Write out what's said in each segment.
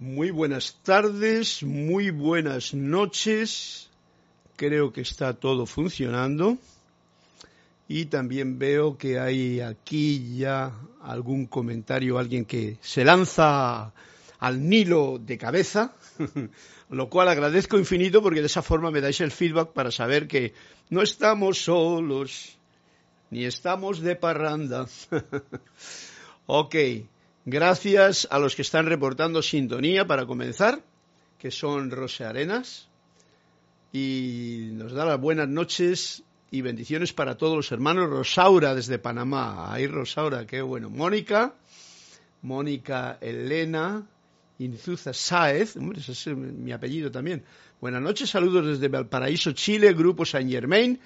Muy buenas tardes, muy buenas noches. Creo que está todo funcionando. Y también veo que hay aquí ya algún comentario, alguien que se lanza al Nilo de cabeza, lo cual agradezco infinito porque de esa forma me dais el feedback para saber que no estamos solos, ni estamos de parranda. ok, Gracias a los que están reportando sintonía para comenzar, que son Rose Arenas. Y nos da las buenas noches y bendiciones para todos los hermanos. Rosaura desde Panamá. Ahí Rosaura, qué bueno. Mónica, Mónica Elena, Inzuza Sáez, hombre, ese es mi apellido también. Buenas noches, saludos desde Valparaíso, Chile, Grupo Saint Germain.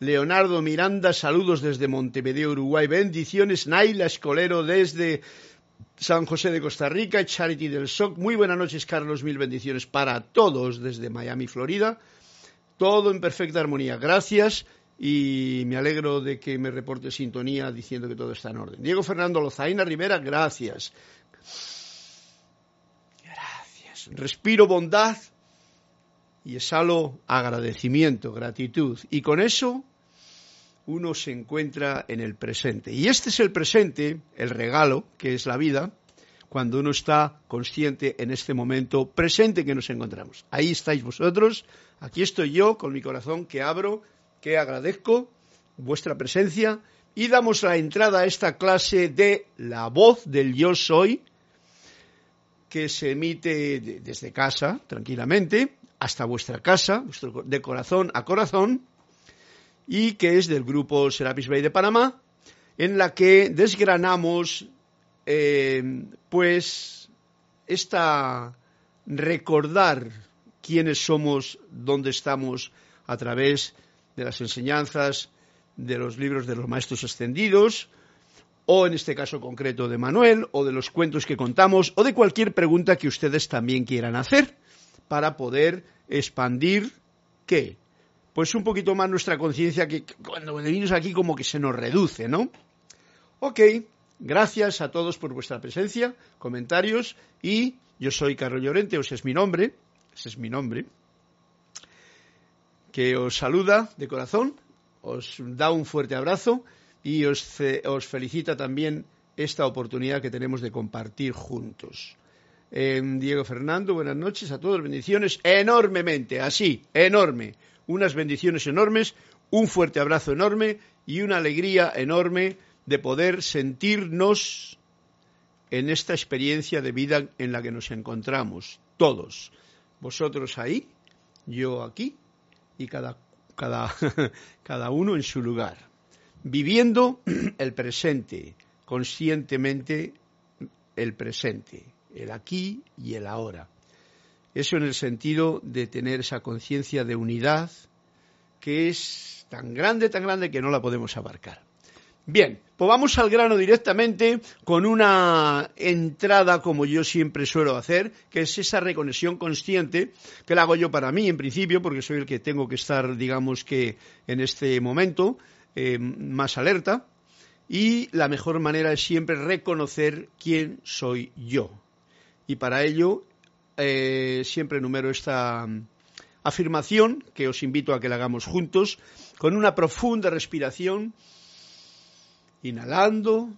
Leonardo Miranda, saludos desde Montevideo, Uruguay. Bendiciones, Naila Escolero desde San José de Costa Rica, Charity del SOC. Muy buenas noches, Carlos. Mil bendiciones para todos desde Miami, Florida. Todo en perfecta armonía. Gracias y me alegro de que me reporte sintonía diciendo que todo está en orden. Diego Fernando Lozaina Rivera, gracias. Gracias. Respiro bondad y exhalo agradecimiento, gratitud. Y con eso uno se encuentra en el presente. Y este es el presente, el regalo, que es la vida, cuando uno está consciente en este momento presente que nos encontramos. Ahí estáis vosotros, aquí estoy yo con mi corazón que abro, que agradezco vuestra presencia y damos la entrada a esta clase de la voz del yo soy que se emite desde casa, tranquilamente, hasta vuestra casa, de corazón a corazón, y que es del grupo Serapis Bay de Panamá, en la que desgranamos eh, pues esta recordar quiénes somos, dónde estamos a través de las enseñanzas de los libros de los maestros extendidos, o en este caso concreto de Manuel, o de los cuentos que contamos, o de cualquier pregunta que ustedes también quieran hacer, para poder expandir qué? Pues un poquito más nuestra conciencia que cuando venimos aquí como que se nos reduce, ¿no? Ok, gracias a todos por vuestra presencia, comentarios y yo soy Carlos Llorente, ese es mi nombre, ese es mi nombre, que os saluda de corazón, os da un fuerte abrazo y os, os felicita también esta oportunidad que tenemos de compartir juntos. Eh, Diego Fernando, buenas noches a todos, bendiciones enormemente, así, enorme unas bendiciones enormes, un fuerte abrazo enorme y una alegría enorme de poder sentirnos en esta experiencia de vida en la que nos encontramos, todos. Vosotros ahí, yo aquí y cada, cada, cada uno en su lugar. Viviendo el presente, conscientemente el presente, el aquí y el ahora. Eso en el sentido de tener esa conciencia de unidad que es tan grande, tan grande que no la podemos abarcar. Bien, pues vamos al grano directamente con una entrada como yo siempre suelo hacer, que es esa reconexión consciente, que la hago yo para mí en principio, porque soy el que tengo que estar, digamos que en este momento, eh, más alerta, y la mejor manera es siempre reconocer quién soy yo. Y para ello eh, siempre enumero esta mm, afirmación que os invito a que la hagamos juntos con una profunda respiración, inhalando,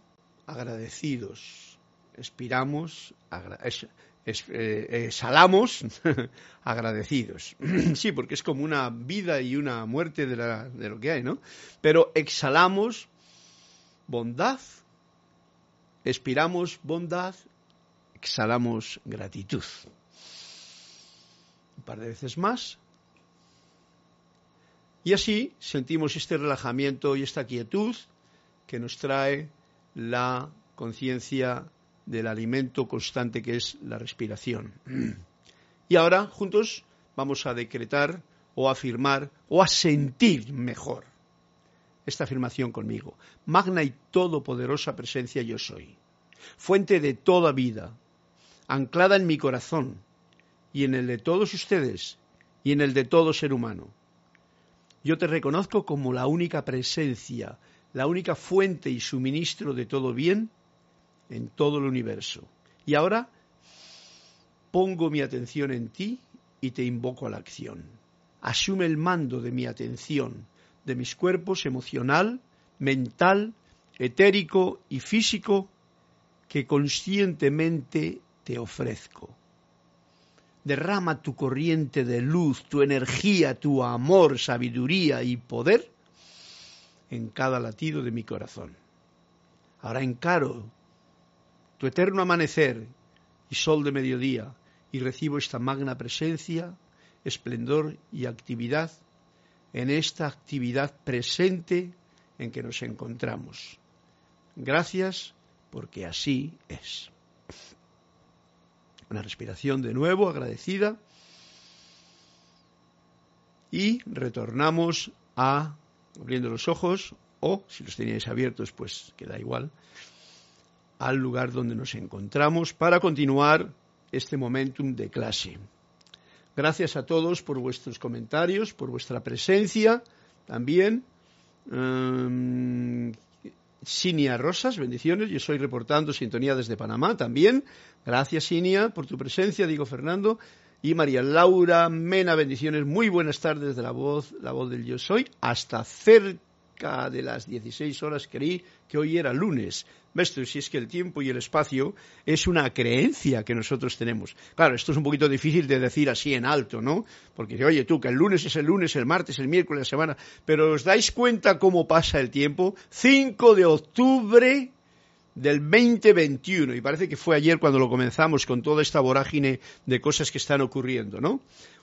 agradecidos, expiramos, eh, exhalamos, agradecidos. sí, porque es como una vida y una muerte de, de lo que hay, ¿no? Pero exhalamos bondad, expiramos bondad, exhalamos gratitud un par de veces más. Y así sentimos este relajamiento y esta quietud que nos trae la conciencia del alimento constante que es la respiración. Y ahora, juntos, vamos a decretar o afirmar o a sentir mejor esta afirmación conmigo. Magna y todopoderosa presencia yo soy, fuente de toda vida, anclada en mi corazón, y en el de todos ustedes y en el de todo ser humano. Yo te reconozco como la única presencia, la única fuente y suministro de todo bien en todo el universo. Y ahora pongo mi atención en ti y te invoco a la acción. Asume el mando de mi atención, de mis cuerpos emocional, mental, etérico y físico que conscientemente te ofrezco. Derrama tu corriente de luz, tu energía, tu amor, sabiduría y poder en cada latido de mi corazón. Ahora encaro tu eterno amanecer y sol de mediodía y recibo esta magna presencia, esplendor y actividad en esta actividad presente en que nos encontramos. Gracias porque así es. Una respiración de nuevo agradecida y retornamos a abriendo los ojos o si los teníais abiertos pues queda igual al lugar donde nos encontramos para continuar este momentum de clase. Gracias a todos por vuestros comentarios, por vuestra presencia también. Um, Sinia Rosas, bendiciones. Yo estoy reportando sintonía desde Panamá también. Gracias, Sinia, por tu presencia, digo Fernando. Y María Laura Mena, bendiciones. Muy buenas tardes de la voz, la voz del Yo Soy. Hasta cerca de las 16 horas creí que hoy era lunes. ¿Ves tú? Si es que el tiempo y el espacio es una creencia que nosotros tenemos. Claro, esto es un poquito difícil de decir así en alto, ¿no? Porque, oye, tú, que el lunes es el lunes, el martes, el miércoles, la semana. Pero ¿os dais cuenta cómo pasa el tiempo? 5 de octubre del 2021. Y parece que fue ayer cuando lo comenzamos con toda esta vorágine de cosas que están ocurriendo, ¿no?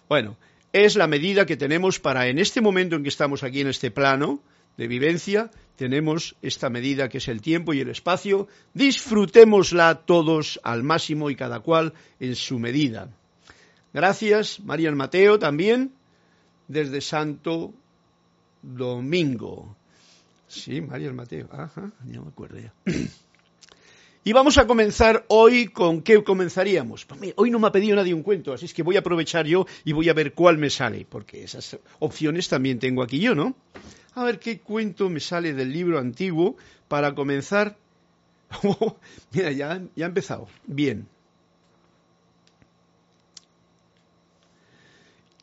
Bueno, es la medida que tenemos para en este momento en que estamos aquí en este plano, de vivencia, tenemos esta medida que es el tiempo y el espacio, disfrutémosla todos al máximo y cada cual en su medida. Gracias, María Mateo también, desde Santo Domingo. Sí, María Mateo, ajá, ya me acuerdo ya. Y vamos a comenzar hoy con qué comenzaríamos. Pues hoy no me ha pedido nadie un cuento, así es que voy a aprovechar yo y voy a ver cuál me sale, porque esas opciones también tengo aquí yo, ¿no? A ver qué cuento me sale del libro antiguo para comenzar. Oh, mira, ya, ya ha empezado. Bien.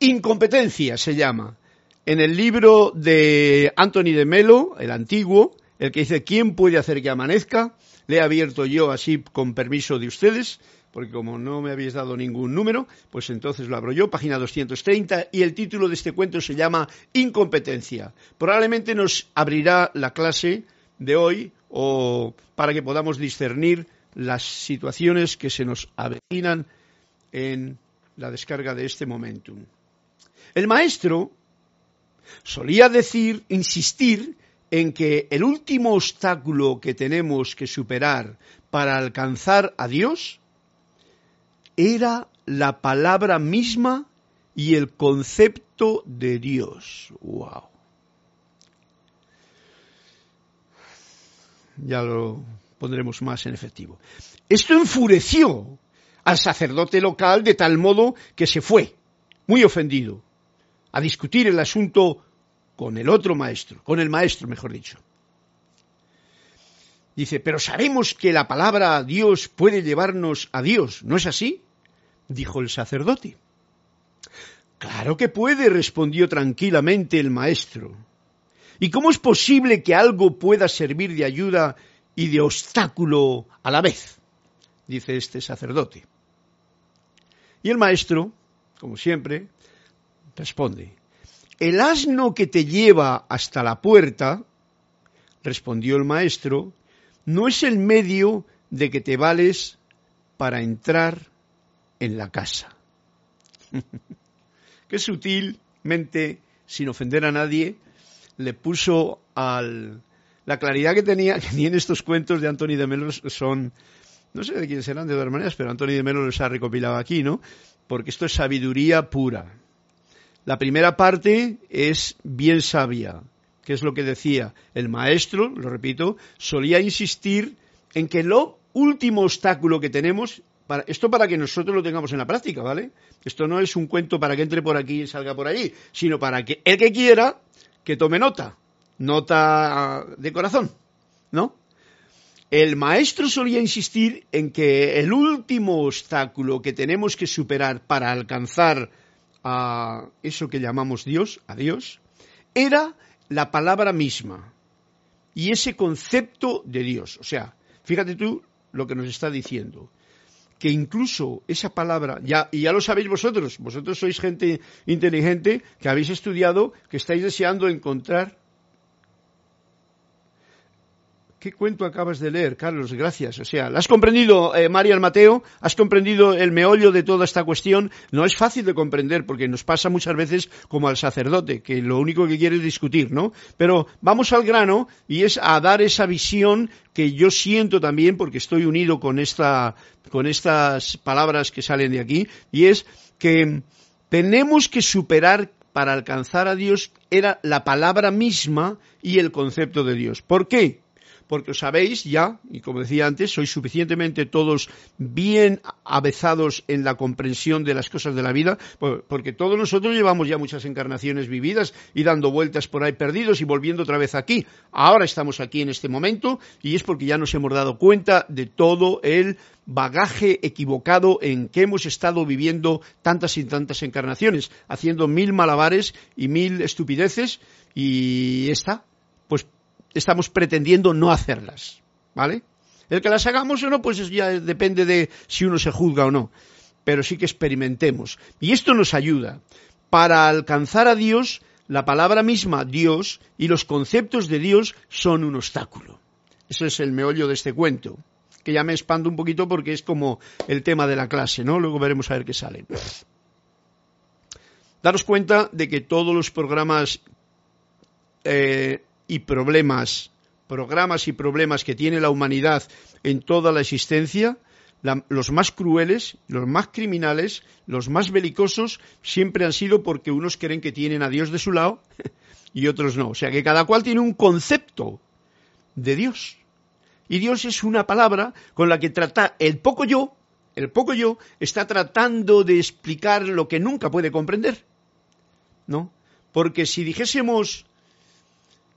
Incompetencia se llama. En el libro de Anthony de Melo, el antiguo, el que dice ¿Quién puede hacer que amanezca? Le he abierto yo así con permiso de ustedes, porque como no me habéis dado ningún número, pues entonces lo abro yo, página 230, y el título de este cuento se llama Incompetencia. Probablemente nos abrirá la clase de hoy o para que podamos discernir las situaciones que se nos avecinan en la descarga de este momentum. El maestro solía decir, insistir en que el último obstáculo que tenemos que superar para alcanzar a Dios era la palabra misma y el concepto de Dios. ¡Wow! Ya lo pondremos más en efectivo. Esto enfureció al sacerdote local de tal modo que se fue, muy ofendido, a discutir el asunto con el otro maestro, con el maestro, mejor dicho. Dice, pero sabemos que la palabra Dios puede llevarnos a Dios, ¿no es así? Dijo el sacerdote. Claro que puede, respondió tranquilamente el maestro. ¿Y cómo es posible que algo pueda servir de ayuda y de obstáculo a la vez? dice este sacerdote. Y el maestro, como siempre, responde, el asno que te lleva hasta la puerta, respondió el maestro, no es el medio de que te vales para entrar en la casa. Qué sutilmente, sin ofender a nadie, le puso al... La claridad que tenía, que ni en estos cuentos de Anthony de Melo son, no sé de quién serán de todas maneras, pero Anthony de Melo los ha recopilado aquí, ¿no? Porque esto es sabiduría pura. La primera parte es bien sabia, que es lo que decía el maestro, lo repito, solía insistir en que lo último obstáculo que tenemos, esto para que nosotros lo tengamos en la práctica, ¿vale? Esto no es un cuento para que entre por aquí y salga por allí, sino para que el que quiera, que tome nota, nota de corazón, ¿no? el maestro solía insistir en que el último obstáculo que tenemos que superar para alcanzar a eso que llamamos Dios, a Dios, era la palabra misma y ese concepto de Dios. O sea, fíjate tú lo que nos está diciendo que incluso esa palabra, ya, y ya lo sabéis vosotros, vosotros sois gente inteligente que habéis estudiado, que estáis deseando encontrar ¿Qué cuento acabas de leer, Carlos? Gracias. O sea, ¿has comprendido, eh, María Mateo? ¿Has comprendido el meollo de toda esta cuestión? No es fácil de comprender porque nos pasa muchas veces como al sacerdote, que lo único que quiere es discutir, ¿no? Pero vamos al grano y es a dar esa visión que yo siento también porque estoy unido con esta, con estas palabras que salen de aquí y es que tenemos que superar para alcanzar a Dios era la palabra misma y el concepto de Dios. ¿Por qué? Porque os sabéis ya, y como decía antes, sois suficientemente todos bien avezados en la comprensión de las cosas de la vida, porque todos nosotros llevamos ya muchas encarnaciones vividas y dando vueltas por ahí perdidos y volviendo otra vez aquí. Ahora estamos aquí en este momento y es porque ya nos hemos dado cuenta de todo el bagaje equivocado en que hemos estado viviendo tantas y tantas encarnaciones, haciendo mil malabares y mil estupideces y está, pues estamos pretendiendo no hacerlas, ¿vale? El que las hagamos o no, pues ya depende de si uno se juzga o no, pero sí que experimentemos. Y esto nos ayuda. Para alcanzar a Dios, la palabra misma, Dios, y los conceptos de Dios son un obstáculo. Eso es el meollo de este cuento, que ya me expando un poquito porque es como el tema de la clase, ¿no? Luego veremos a ver qué sale. Daros cuenta de que todos los programas eh, y problemas, programas y problemas que tiene la humanidad en toda la existencia, los más crueles, los más criminales, los más belicosos, siempre han sido porque unos creen que tienen a Dios de su lado y otros no. O sea que cada cual tiene un concepto de Dios. Y Dios es una palabra con la que trata el poco yo, el poco yo está tratando de explicar lo que nunca puede comprender. ¿No? Porque si dijésemos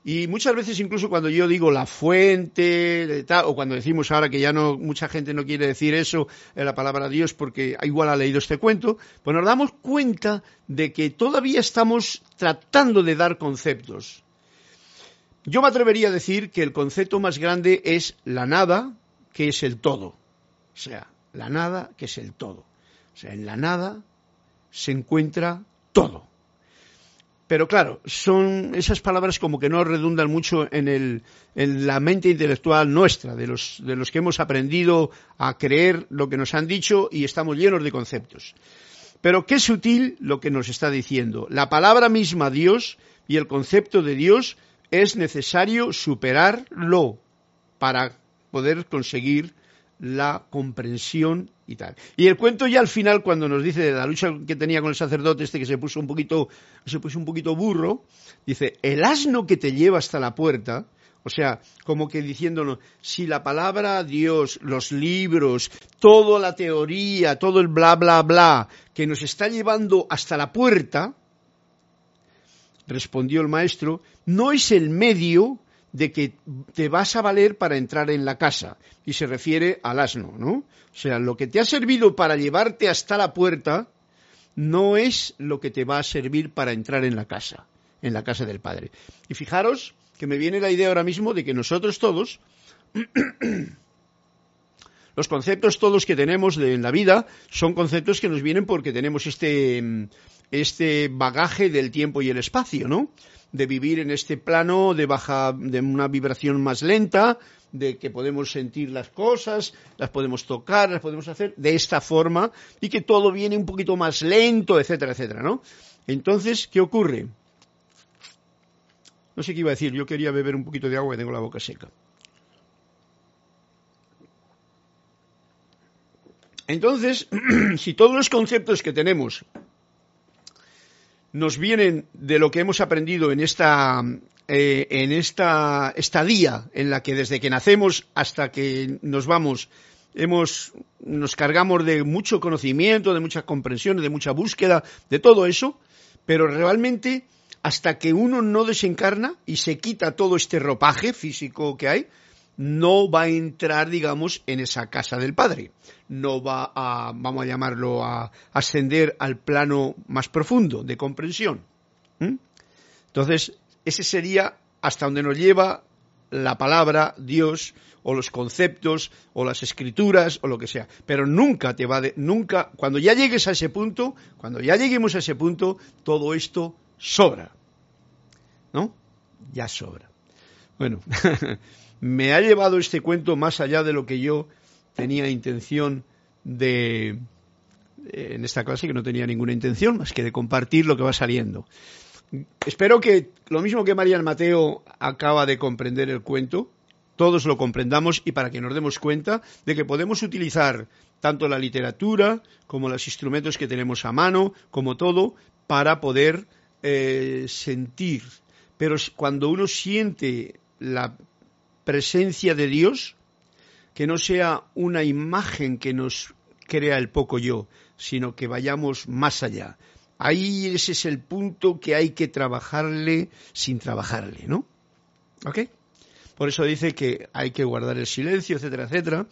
y muchas veces incluso cuando yo digo la fuente, o cuando decimos ahora que ya no mucha gente no quiere decir eso, la palabra Dios porque igual ha leído este cuento, pues nos damos cuenta de que todavía estamos tratando de dar conceptos. Yo me atrevería a decir que el concepto más grande es la nada, que es el todo. O sea, la nada, que es el todo. O sea, en la nada se encuentra todo. Pero claro, son esas palabras como que no redundan mucho en, el, en la mente intelectual nuestra, de los, de los que hemos aprendido a creer lo que nos han dicho y estamos llenos de conceptos. Pero qué sutil lo que nos está diciendo. La palabra misma Dios y el concepto de Dios es necesario superarlo para poder conseguir la comprensión y tal. Y el cuento ya al final, cuando nos dice de la lucha que tenía con el sacerdote este que se puso un poquito, se puso un poquito burro, dice, el asno que te lleva hasta la puerta, o sea, como que diciéndonos, si la palabra Dios, los libros, toda la teoría, todo el bla bla bla, que nos está llevando hasta la puerta, respondió el maestro, no es el medio de que te vas a valer para entrar en la casa. Y se refiere al asno, ¿no? O sea, lo que te ha servido para llevarte hasta la puerta no es lo que te va a servir para entrar en la casa, en la casa del Padre. Y fijaros que me viene la idea ahora mismo de que nosotros todos, los conceptos todos que tenemos de, en la vida, son conceptos que nos vienen porque tenemos este, este bagaje del tiempo y el espacio, ¿no? De vivir en este plano de baja, de una vibración más lenta, de que podemos sentir las cosas, las podemos tocar, las podemos hacer de esta forma y que todo viene un poquito más lento, etcétera, etcétera, ¿no? Entonces, ¿qué ocurre? No sé qué iba a decir, yo quería beber un poquito de agua y tengo la boca seca. Entonces, si todos los conceptos que tenemos nos vienen de lo que hemos aprendido en esta, eh, en esta estadía en la que desde que nacemos hasta que nos vamos hemos, nos cargamos de mucho conocimiento, de mucha comprensión, de mucha búsqueda, de todo eso, pero realmente hasta que uno no desencarna y se quita todo este ropaje físico que hay, no va a entrar, digamos, en esa casa del Padre. No va a, vamos a llamarlo, a ascender al plano más profundo de comprensión. Entonces, ese sería hasta donde nos lleva la palabra, Dios, o los conceptos, o las escrituras, o lo que sea. Pero nunca te va de, nunca, cuando ya llegues a ese punto, cuando ya lleguemos a ese punto, todo esto sobra. ¿No? Ya sobra. Bueno, me ha llevado este cuento más allá de lo que yo tenía intención de, en esta clase, que no tenía ninguna intención más que de compartir lo que va saliendo. Espero que lo mismo que María Mateo acaba de comprender el cuento, todos lo comprendamos y para que nos demos cuenta de que podemos utilizar tanto la literatura como los instrumentos que tenemos a mano, como todo, para poder eh, sentir. Pero cuando uno siente la presencia de Dios, que no sea una imagen que nos crea el poco yo, sino que vayamos más allá. Ahí ese es el punto que hay que trabajarle sin trabajarle, ¿no? ¿Ok? Por eso dice que hay que guardar el silencio, etcétera, etcétera.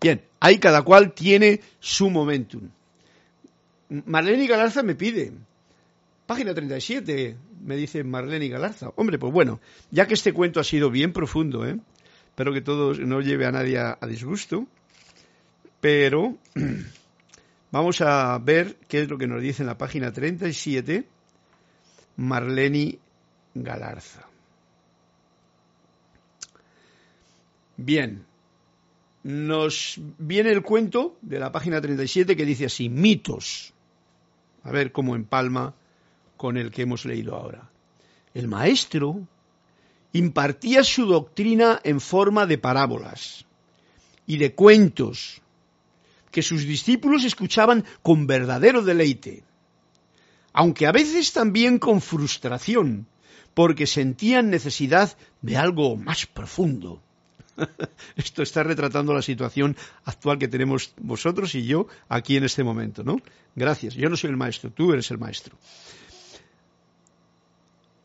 Bien, ahí cada cual tiene su momentum. Marlene Galarza me pide, página 37, me dice Marlene Galarza. Hombre, pues bueno, ya que este cuento ha sido bien profundo, ¿eh? espero que todo no lleve a nadie a, disgusto, pero vamos a ver qué es lo que nos dice en la página 37 Marlene Galarza. Bien, nos viene el cuento de la página 37 que dice así, mitos. A ver cómo empalma con el que hemos leído ahora. El maestro impartía su doctrina en forma de parábolas y de cuentos que sus discípulos escuchaban con verdadero deleite, aunque a veces también con frustración, porque sentían necesidad de algo más profundo. Esto está retratando la situación actual que tenemos vosotros y yo aquí en este momento, ¿no? Gracias. Yo no soy el maestro, tú eres el maestro.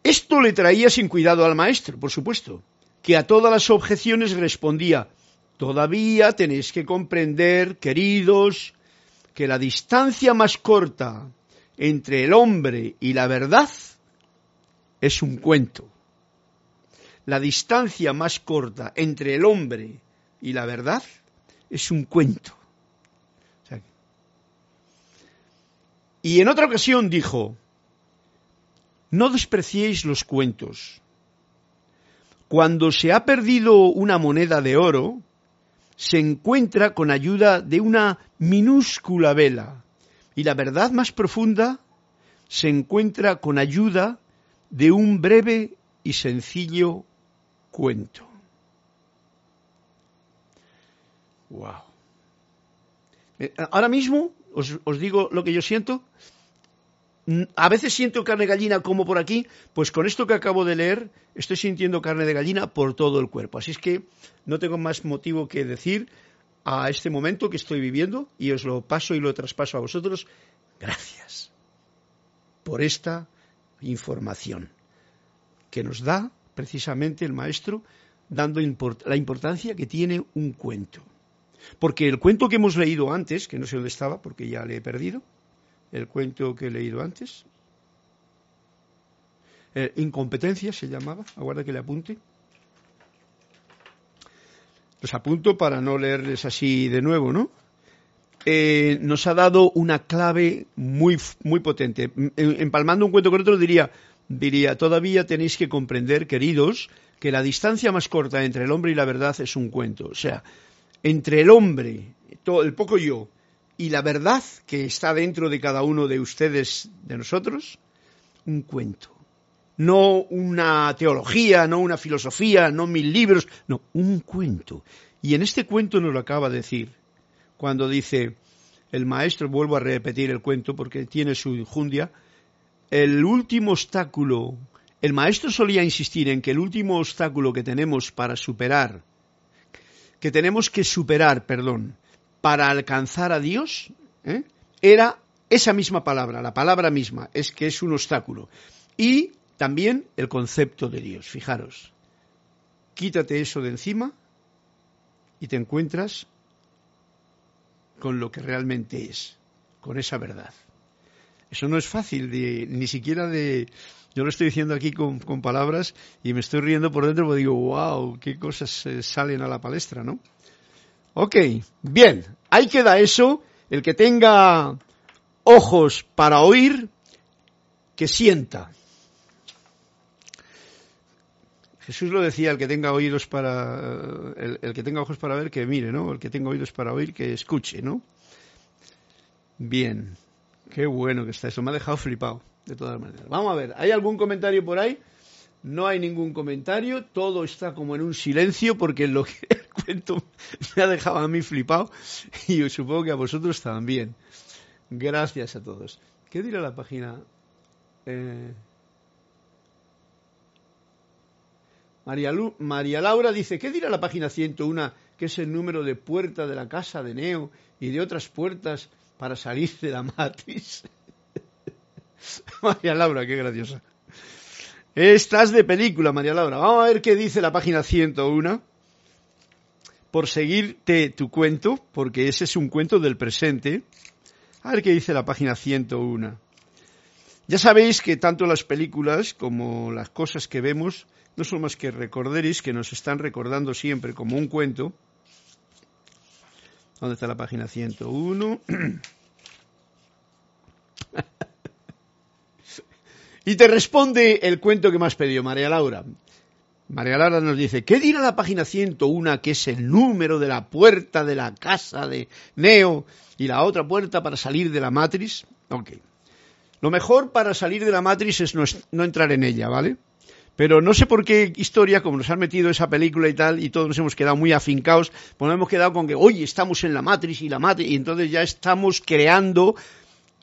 Esto le traía sin cuidado al maestro, por supuesto, que a todas las objeciones respondía, todavía tenéis que comprender, queridos, que la distancia más corta entre el hombre y la verdad es un cuento. La distancia más corta entre el hombre y la verdad es un cuento. y en otra ocasión dijo, no despreciéis los cuentos. Cuando se ha perdido una moneda de oro, se encuentra con ayuda de una minúscula vela y la verdad más profunda se encuentra con ayuda de un breve y sencillo cuento. Wow. Eh, ahora mismo os, os digo lo que yo siento a veces siento carne de gallina como por aquí, pues con esto que acabo de leer estoy sintiendo carne de gallina por todo el cuerpo. Así es que no tengo más motivo que decir a este momento que estoy viviendo y os lo paso y lo traspaso a vosotros. Gracias por esta información que nos da precisamente el maestro dando la importancia que tiene un cuento. Porque el cuento que hemos leído antes, que no sé dónde estaba porque ya le he perdido, el cuento que he leído antes. Eh, incompetencia se llamaba, aguarda que le apunte. Los apunto para no leerles así de nuevo, ¿no? Eh, nos ha dado una clave muy, muy potente. Empalmando un cuento con otro diría, diría, todavía tenéis que comprender, queridos, que la distancia más corta entre el hombre y la verdad es un cuento. O sea, entre el hombre, todo, el poco yo, y la verdad que está dentro de cada uno de ustedes, de nosotros, un cuento. No una teología, no una filosofía, no mil libros, no, un cuento. Y en este cuento nos lo acaba de decir, cuando dice el maestro, vuelvo a repetir el cuento porque tiene su injundia, el último obstáculo, el maestro solía insistir en que el último obstáculo que tenemos para superar, que tenemos que superar, perdón, para alcanzar a Dios ¿eh? era esa misma palabra, la palabra misma, es que es un obstáculo. Y también el concepto de Dios, fijaros. Quítate eso de encima y te encuentras con lo que realmente es, con esa verdad. Eso no es fácil, ni siquiera de... Yo lo estoy diciendo aquí con, palabras y me estoy riendo por dentro porque digo, wow, qué cosas eh, salen a la palestra, ¿no? Ok, bien, ahí queda eso. El que tenga ojos para oír, que sienta. Jesús lo decía, el que tenga oídos para, el, el, que tenga ojos para ver, que mire, ¿no? El que tenga oídos para oír, que escuche, ¿no? Bien, qué bueno que está eso, me ha dejado flipado, de todas maneras. Vamos a ver, ¿hay algún comentario por ahí? No hay ningún comentario, todo está como en un silencio porque lo que el cuento me ha dejado a mí flipado y yo supongo que a vosotros también. Gracias a todos. ¿Qué dirá la página? Eh... María, María Laura dice, ¿qué dirá la página 101, que es el número de puerta de la casa de Neo y de otras puertas para salir de la matriz? María Laura, qué graciosa. Estás de película, María Laura. Vamos a ver qué dice la página 101. Por seguirte tu cuento, porque ese es un cuento del presente. A ver qué dice la página 101. Ya sabéis que tanto las películas como las cosas que vemos no son más que recorderis que nos están recordando siempre como un cuento. ¿Dónde está la página 101? y te responde el cuento que has pedido, María Laura. María Laura nos dice, ¿qué dirá la página 101 que es el número de la puerta de la casa de Neo y la otra puerta para salir de la matriz? Ok. Lo mejor para salir de la matriz es no, no entrar en ella, ¿vale? Pero no sé por qué historia, como nos han metido esa película y tal, y todos nos hemos quedado muy afincados, pues nos hemos quedado con que, oye, estamos en la Matrix y la Matrix, y entonces ya estamos creando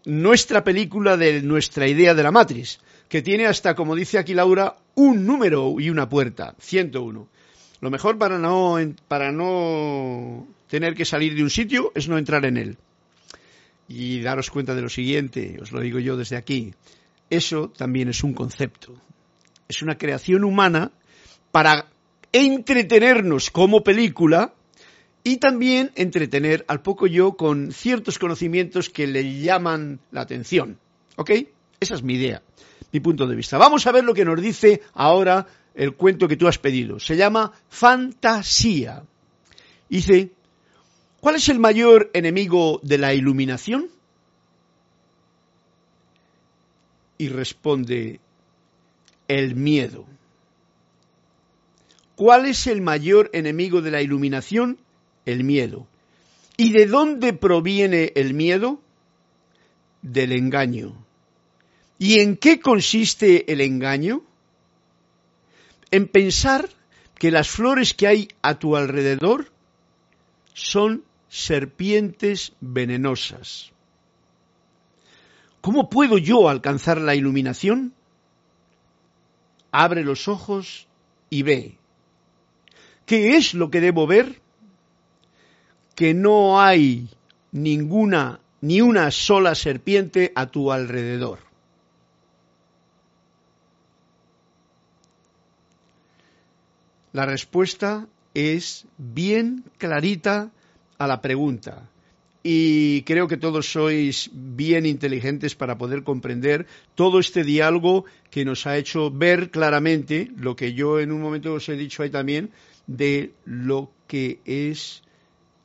nuestra película de nuestra idea de la Matrix, que tiene hasta, como dice aquí Laura, un número y una puerta, 101. Lo mejor para no, para no tener que salir de un sitio es no entrar en él. Y daros cuenta de lo siguiente, os lo digo yo desde aquí, eso también es un concepto es una creación humana para entretenernos como película y también entretener al poco yo con ciertos conocimientos que le llaman la atención. ¿Ok? Esa es mi idea, mi punto de vista. Vamos a ver lo que nos dice ahora el cuento que tú has pedido. Se llama Fantasía. Dice, ¿cuál es el mayor enemigo de la iluminación? Y responde el miedo. ¿Cuál es el mayor enemigo de la iluminación? El miedo. ¿Y de dónde proviene el miedo? Del engaño. ¿Y en qué consiste el engaño? En pensar que las flores que hay a tu alrededor son serpientes venenosas. ¿Cómo puedo yo alcanzar la iluminación? abre los ojos y ve. ¿Qué es lo que debo ver? Que no hay ninguna, ni una sola serpiente a tu alrededor. La respuesta es bien clarita a la pregunta y creo que todos sois bien inteligentes para poder comprender todo este diálogo que nos ha hecho ver claramente lo que yo en un momento os he dicho ahí también de lo que es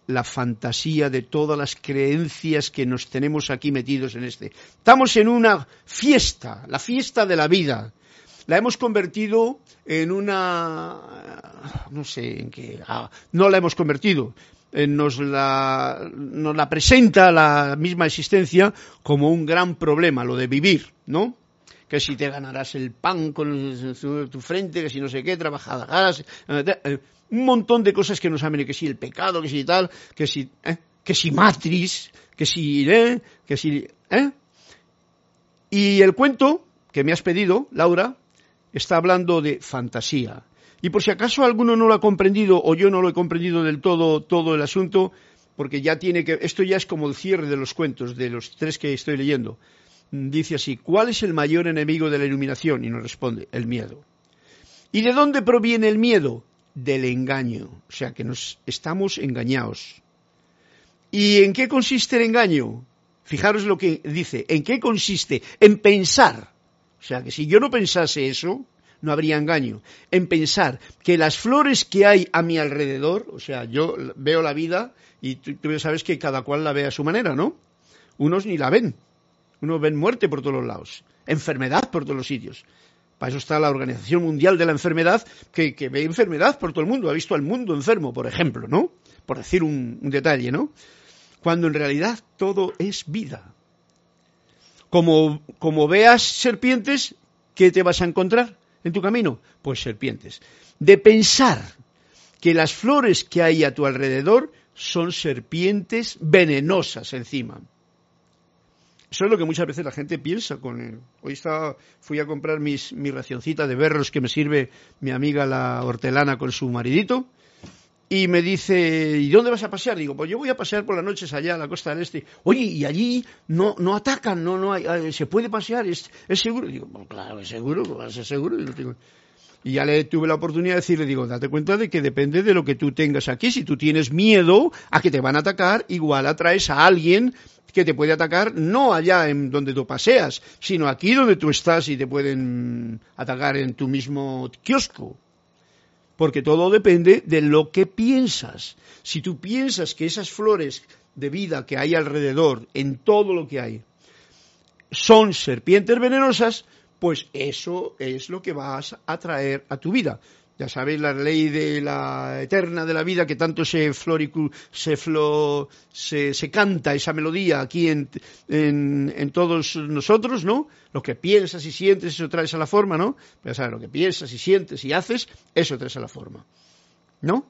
la fantasía de todas las creencias que nos tenemos aquí metidos en este. Estamos en una fiesta, la fiesta de la vida. La hemos convertido en una... no sé en qué... Ah, no la hemos convertido, nos, la, nos la presenta la misma existencia como un gran problema, lo de vivir, ¿no? que si te ganarás el pan con tu frente, que si no sé qué, trabajarás, eh, un montón de cosas que nos venido, que si el pecado, que si tal, que si, eh, que si matriz, que si, eh, que si, eh. Y el cuento que me has pedido, Laura, está hablando de fantasía. Y por si acaso alguno no lo ha comprendido o yo no lo he comprendido del todo todo el asunto, porque ya tiene que esto ya es como el cierre de los cuentos de los tres que estoy leyendo. Dice así, ¿cuál es el mayor enemigo de la iluminación? Y nos responde, el miedo. ¿Y de dónde proviene el miedo? del engaño. O sea que nos estamos engañados. ¿Y en qué consiste el engaño? Fijaros lo que dice. ¿En qué consiste? En pensar. O sea que si yo no pensase eso, no habría engaño. En pensar que las flores que hay a mi alrededor, o sea, yo veo la vida y tú, sabes que cada cual la ve a su manera, ¿no? Unos ni la ven. Unos ven muerte por todos los lados, enfermedad por todos los sitios. Para eso está la Organización Mundial de la Enfermedad, que, ve enfermedad por todo el mundo, ha visto al mundo enfermo, por ejemplo, ¿no? Por decir un, detalle, ¿no? Cuando en realidad todo es vida. Como, como veas serpientes, ¿qué te vas a encontrar en tu camino? Pues serpientes. De pensar que las flores que hay a tu alrededor son serpientes venenosas encima. Eso es lo que muchas veces la gente piensa con él. Hoy estaba, fui a comprar mis, mi racioncita de berros que me sirve mi amiga la hortelana con su maridito. Y me dice, ¿y dónde vas a pasear? Digo, pues yo voy a pasear por las noches allá a la costa del este. Oye, y allí no, no atacan, no, no hay, se puede pasear, es, es seguro. Digo, pues claro, es seguro, va a ser seguro. Y ya le tuve la oportunidad de decirle, digo, date cuenta de que depende de lo que tú tengas aquí. Si tú tienes miedo a que te van a atacar, igual atraes a alguien que te puede atacar no allá en donde tú paseas, sino aquí donde tú estás y te pueden atacar en tu mismo kiosco. Porque todo depende de lo que piensas. Si tú piensas que esas flores de vida que hay alrededor, en todo lo que hay, son serpientes venenosas, pues eso es lo que vas a traer a tu vida. Ya sabéis la ley de la eterna de la vida que tanto se se, se, canta esa melodía aquí en, en, todos nosotros, ¿no? Lo que piensas y sientes, eso traes a la forma, ¿no? Ya sabes, lo que piensas y sientes y haces, eso traes a la forma. ¿No?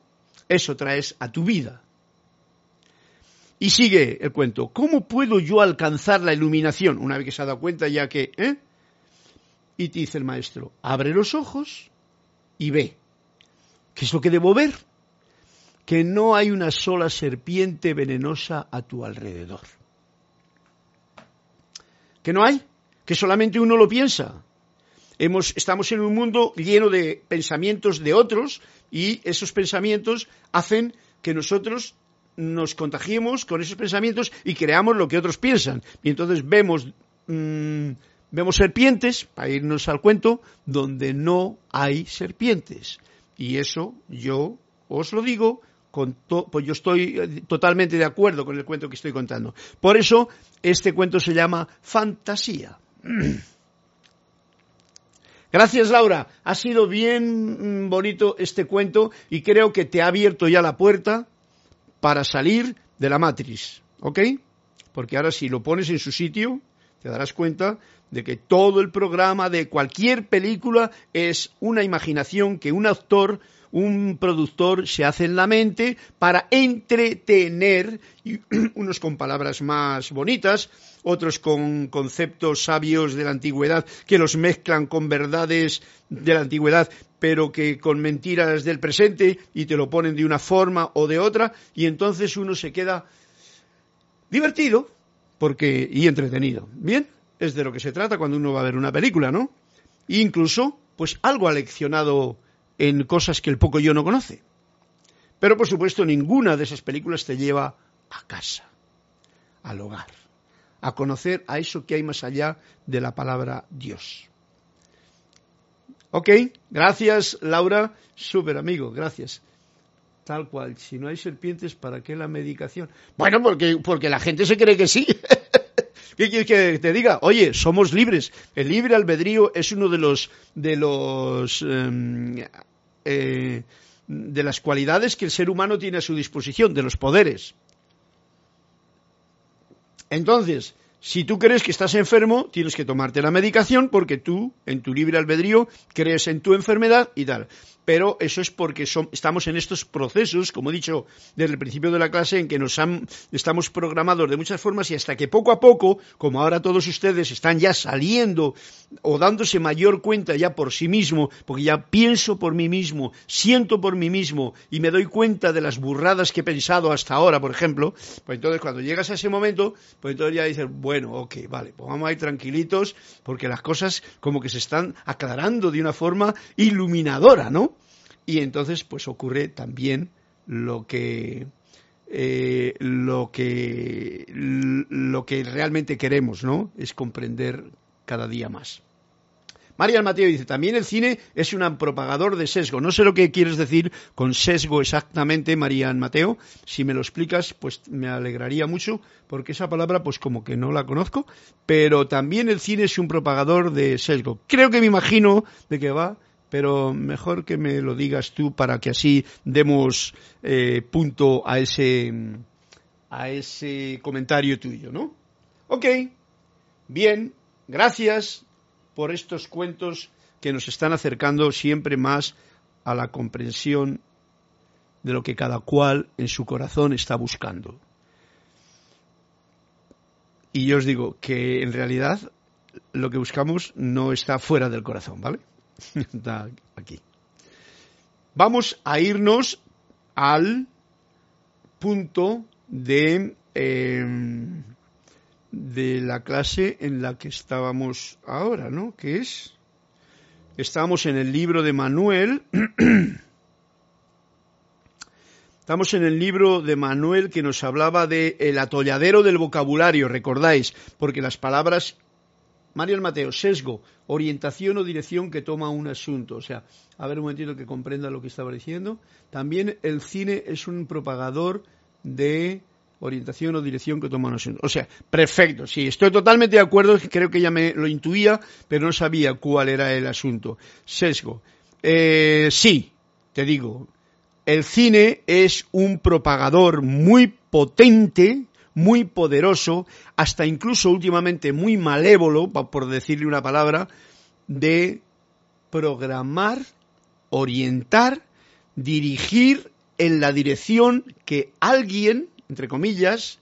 Eso traes a tu vida. Y sigue el cuento. ¿Cómo puedo yo alcanzar la iluminación? Una vez que se ha dado cuenta ya que, ¿eh? Y te dice el maestro, abre los ojos y ve. ¿Qué es lo que debo ver? Que no hay una sola serpiente venenosa a tu alrededor. ¿Que no hay? Que solamente uno lo piensa. Hemos, estamos en un mundo lleno de pensamientos de otros y esos pensamientos hacen que nosotros nos contagiemos con esos pensamientos y creamos lo que otros piensan. Y entonces vemos, mm, vemos serpientes, para irnos al cuento, donde no hay serpientes. Y eso yo os lo digo, con pues yo estoy eh, totalmente de acuerdo con el cuento que estoy contando. Por eso este cuento se llama Fantasía. Gracias Laura, ha sido bien mm, bonito este cuento y creo que te ha abierto ya la puerta para salir de la matriz, ¿ok? Porque ahora si lo pones en su sitio, te darás cuenta de que todo el programa de cualquier película es una imaginación que un actor, un productor se hace en la mente para entretener, unos con palabras más bonitas, otros con conceptos sabios de la antigüedad que los mezclan con verdades de la antigüedad, pero que con mentiras del presente y te lo ponen de una forma o de otra, y entonces uno se queda divertido porque y entretenido. ¿Bien? es de lo que se trata cuando uno va a ver una película, ¿no? E incluso, pues algo ha leccionado en cosas que el poco yo no conoce. Pero por supuesto ninguna de esas películas te lleva a casa, al hogar, a conocer a eso que hay más allá de la palabra Dios. Ok, gracias Laura, súper amigo, gracias. Tal cual, si no hay serpientes, ¿para qué la medicación? Bueno, porque, porque la gente se cree que sí. ¿Qué quieres que te diga? Oye, somos libres. El libre albedrío es uno de los de los em, eh, de las cualidades que el ser humano tiene a su disposición, de los poderes. Entonces, si tú crees que estás enfermo, tienes que tomarte la medicación porque tú, en tu libre albedrío, crees en tu enfermedad y tal. Pero eso es porque estamos en estos procesos, como he dicho desde el principio de la clase, en que nos estamos programados de muchas formas y hasta que poco a poco, como ahora todos ustedes están ya saliendo o dándose mayor cuenta ya por sí mismo, porque ya pienso por mí mismo, siento por mí mismo y me doy cuenta de las burradas que he pensado hasta ahora, por ejemplo, pues entonces cuando llegas a ese momento, pues entonces ya dices, bueno, ok, vale, pues vamos a ir tranquilitos porque las cosas como que se están aclarando de una forma iluminadora, ¿no? y entonces pues ocurre también lo que eh, lo que lo que realmente queremos, ¿no? Es comprender cada día más. Marian Mateo dice, también el cine es un propagador de sesgo. No sé lo que quieres decir con sesgo exactamente, Marian Mateo. Si me lo explicas, pues me alegraría mucho, porque esa palabra, pues como que no la conozco. Pero también el cine es un propagador de sesgo. Creo que me imagino de qué va, pero mejor que me lo digas tú para que así demos eh, punto a ese, a ese comentario tuyo, ¿no? Ok, bien, gracias por estos cuentos que nos están acercando siempre más a la comprensión de lo que cada cual en su corazón está buscando. Y yo os digo que en realidad lo que buscamos no está fuera del corazón, ¿vale? está aquí. Vamos a irnos al punto de em, de la clase en la que estábamos ahora, ¿no? Que es, estábamos en el libro de Manuel, estamos en el libro de Manuel que nos hablaba de el atolladero del vocabulario, recordáis, porque las palabras, Mario Mateo, sesgo, orientación o dirección que toma un asunto, o sea, a ver un momentito que comprenda lo que estaba diciendo, también el cine es un propagador de orientación o dirección que toma un asunto. O sea, perfecto, sí, estoy totalmente de acuerdo, creo que ya me lo intuía, pero no sabía cuál era el asunto. Sesgo. Eh, sí, te digo, el cine es un propagador muy potente, muy poderoso, hasta incluso últimamente muy malévolo, por decirle una palabra, de programar, orientar, dirigir en la dirección que alguien entre comillas,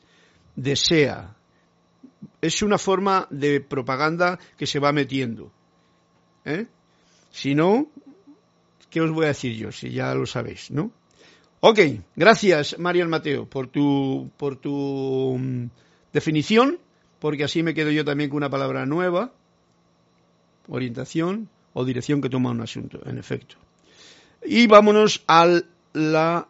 desea. Es una forma de propaganda que se va metiendo. ¿eh? Si no, ¿qué os voy a decir yo? Si ya lo sabéis, ¿no? Ok, gracias, Marian Mateo, por tu, por tu mm, definición, porque así me quedo yo también con una palabra nueva, orientación o dirección que toma un asunto, en efecto. Y vámonos a la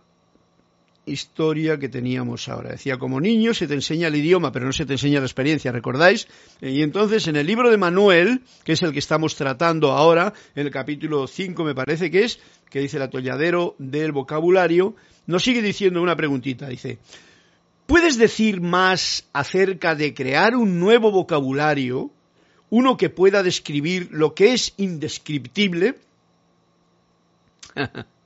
historia que teníamos ahora. Decía, como niño se te enseña el idioma, pero no se te enseña la experiencia, ¿recordáis? Y entonces en el libro de Manuel, que es el que estamos tratando ahora, en el capítulo 5 me parece que es, que dice el atolladero del vocabulario, nos sigue diciendo una preguntita, dice, ¿puedes decir más acerca de crear un nuevo vocabulario, uno que pueda describir lo que es indescriptible?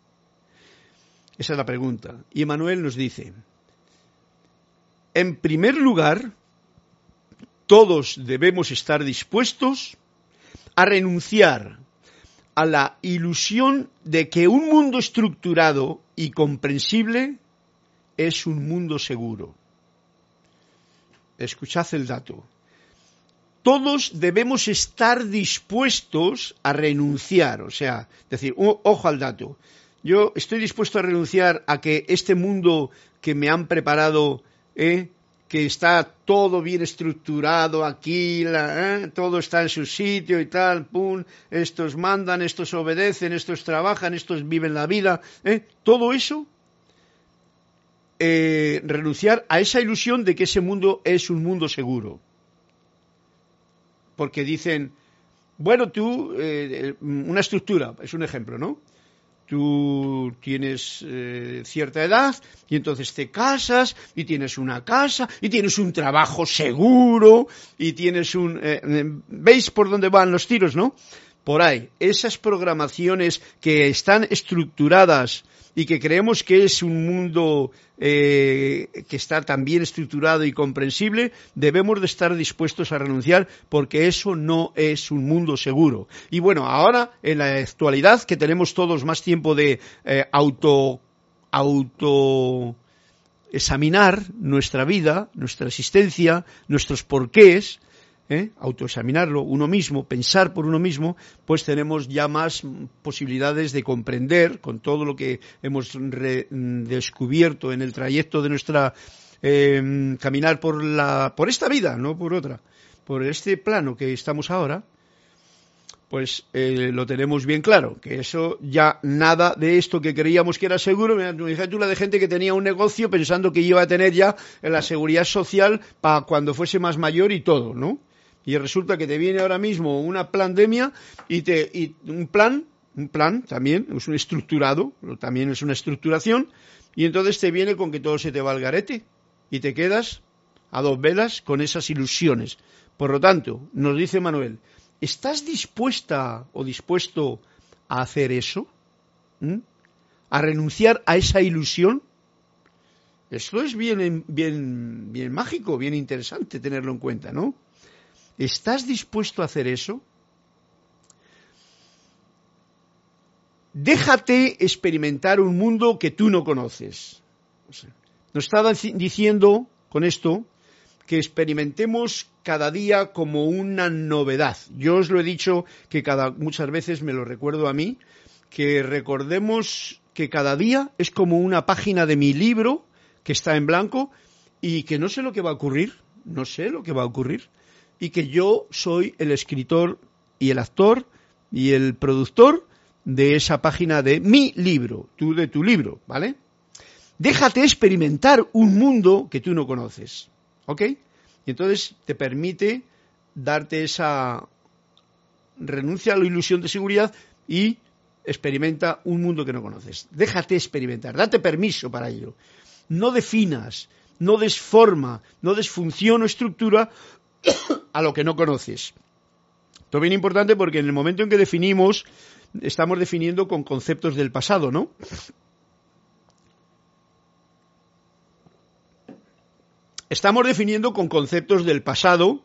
Esa es la pregunta. Y Emanuel nos dice, en primer lugar, todos debemos estar dispuestos a renunciar a la ilusión de que un mundo estructurado y comprensible es un mundo seguro. Escuchad el dato. Todos debemos estar dispuestos a renunciar, o sea, decir, ojo al dato, yo estoy dispuesto a renunciar a que este mundo que me han preparado, ¿eh? que está todo bien estructurado aquí, ¿eh? todo está en su sitio y tal, pum, estos mandan, estos obedecen, estos trabajan, estos viven la vida, ¿eh? todo eso, renunciar a esa ilusión de que ese mundo es un mundo seguro. Porque dicen, bueno, tú, una estructura, es un ejemplo, ¿no? Tú tienes eh, cierta edad y entonces te casas y tienes una casa y tienes un trabajo seguro y tienes un... Eh, ¿Veis por dónde van los tiros, no? Por ahí, esas programaciones que están estructuradas y que creemos que es un mundo eh, que está tan bien estructurado y comprensible, debemos de estar dispuestos a renunciar porque eso no es un mundo seguro. Y bueno, ahora en la actualidad que tenemos todos más tiempo de eh, auto auto examinar nuestra vida, nuestra existencia, nuestros porqués, ¿eh? autoexaminarlo uno mismo, pensar por uno mismo, pues tenemos ya más posibilidades de comprender con todo lo que hemos descubierto en el trayecto de nuestra em, caminar por la por esta vida, no por otra, por este plano que estamos ahora, pues eh, lo tenemos bien claro, que eso ya nada de esto que creíamos que era seguro, la de gente que tenía un negocio pensando que iba a tener ya la seguridad social para cuando fuese más mayor y todo, ¿no? Y resulta que te viene ahora mismo una pandemia y te y un plan, un plan también, es un estructurado, también es una estructuración, y entonces te viene con que todo se te va al garete y te quedas a dos velas con esas ilusiones. Por lo tanto, nos dice Manuel, ¿Estás dispuesta o dispuesto a hacer eso? ¿Mm? ¿A renunciar a esa ilusión? Esto es bien, bien, bien mágico, bien interesante tenerlo en cuenta, ¿no? ¿Estás dispuesto a hacer eso? Déjate experimentar un mundo que tú no conoces. Nos estaba diciendo con esto que experimentemos cada día como una novedad. Yo os lo he dicho que cada, muchas veces me lo recuerdo a mí, que recordemos que cada día es como una página de mi libro que está en blanco y que no sé lo que va a ocurrir, no sé lo que va a ocurrir, y que yo soy el escritor y el actor y el productor de esa página de mi libro, tú de tu libro, ¿vale? Déjate experimentar un mundo que tú no conoces. ¿Ok? Y entonces te permite darte esa renuncia a la ilusión de seguridad y experimenta un mundo que no conoces. Déjate experimentar, date permiso para ello. No definas, no des forma, no des función o estructura a lo que no conoces. Esto es bien importante porque en el momento en que definimos, estamos definiendo con conceptos del pasado, ¿no? Estamos definiendo con conceptos del pasado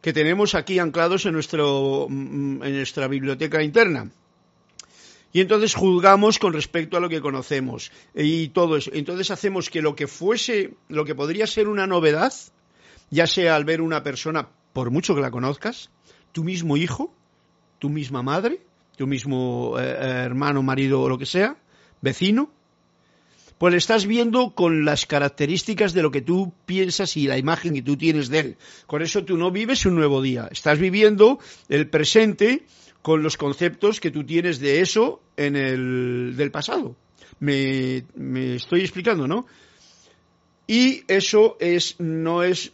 que tenemos aquí anclados en, nuestro, mm, en nuestra biblioteca interna. Y entonces juzgamos con respecto a lo que conocemos y todo eso. Entonces hacemos que lo que fuese, lo que podría ser una novedad, ya sea al ver una persona, por mucho que la conozcas, tu mismo hijo, tu misma madre, tu mismo eh, hermano, marido o lo que sea, vecino, pues le estás viendo con las características de lo que tú piensas y la imagen que tú tienes de él. Con eso tú no vives un nuevo día, estás viviendo el presente con los conceptos que tú tienes de eso en el del pasado. Me, me estoy explicando, ¿no? Y eso es, no es,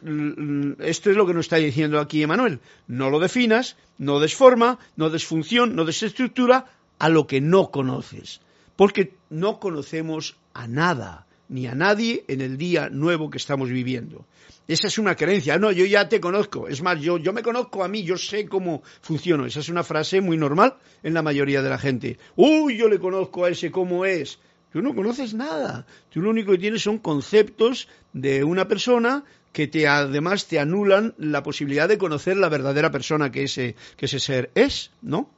esto es lo que nos está diciendo aquí Emanuel. No lo definas, no des forma, no des función, no des estructura a lo que no conoces. Porque no conocemos a nada ni a nadie en el día nuevo que estamos viviendo. Esa es una creencia. No, yo ya te conozco. Es más, yo, yo me conozco a mí, yo sé cómo funciono. Esa es una frase muy normal en la mayoría de la gente. Uy, yo le conozco a ese cómo es. Tú no conoces nada. Tú lo único que tienes son conceptos de una persona que te además te anulan la posibilidad de conocer la verdadera persona que ese, que ese ser es, ¿no?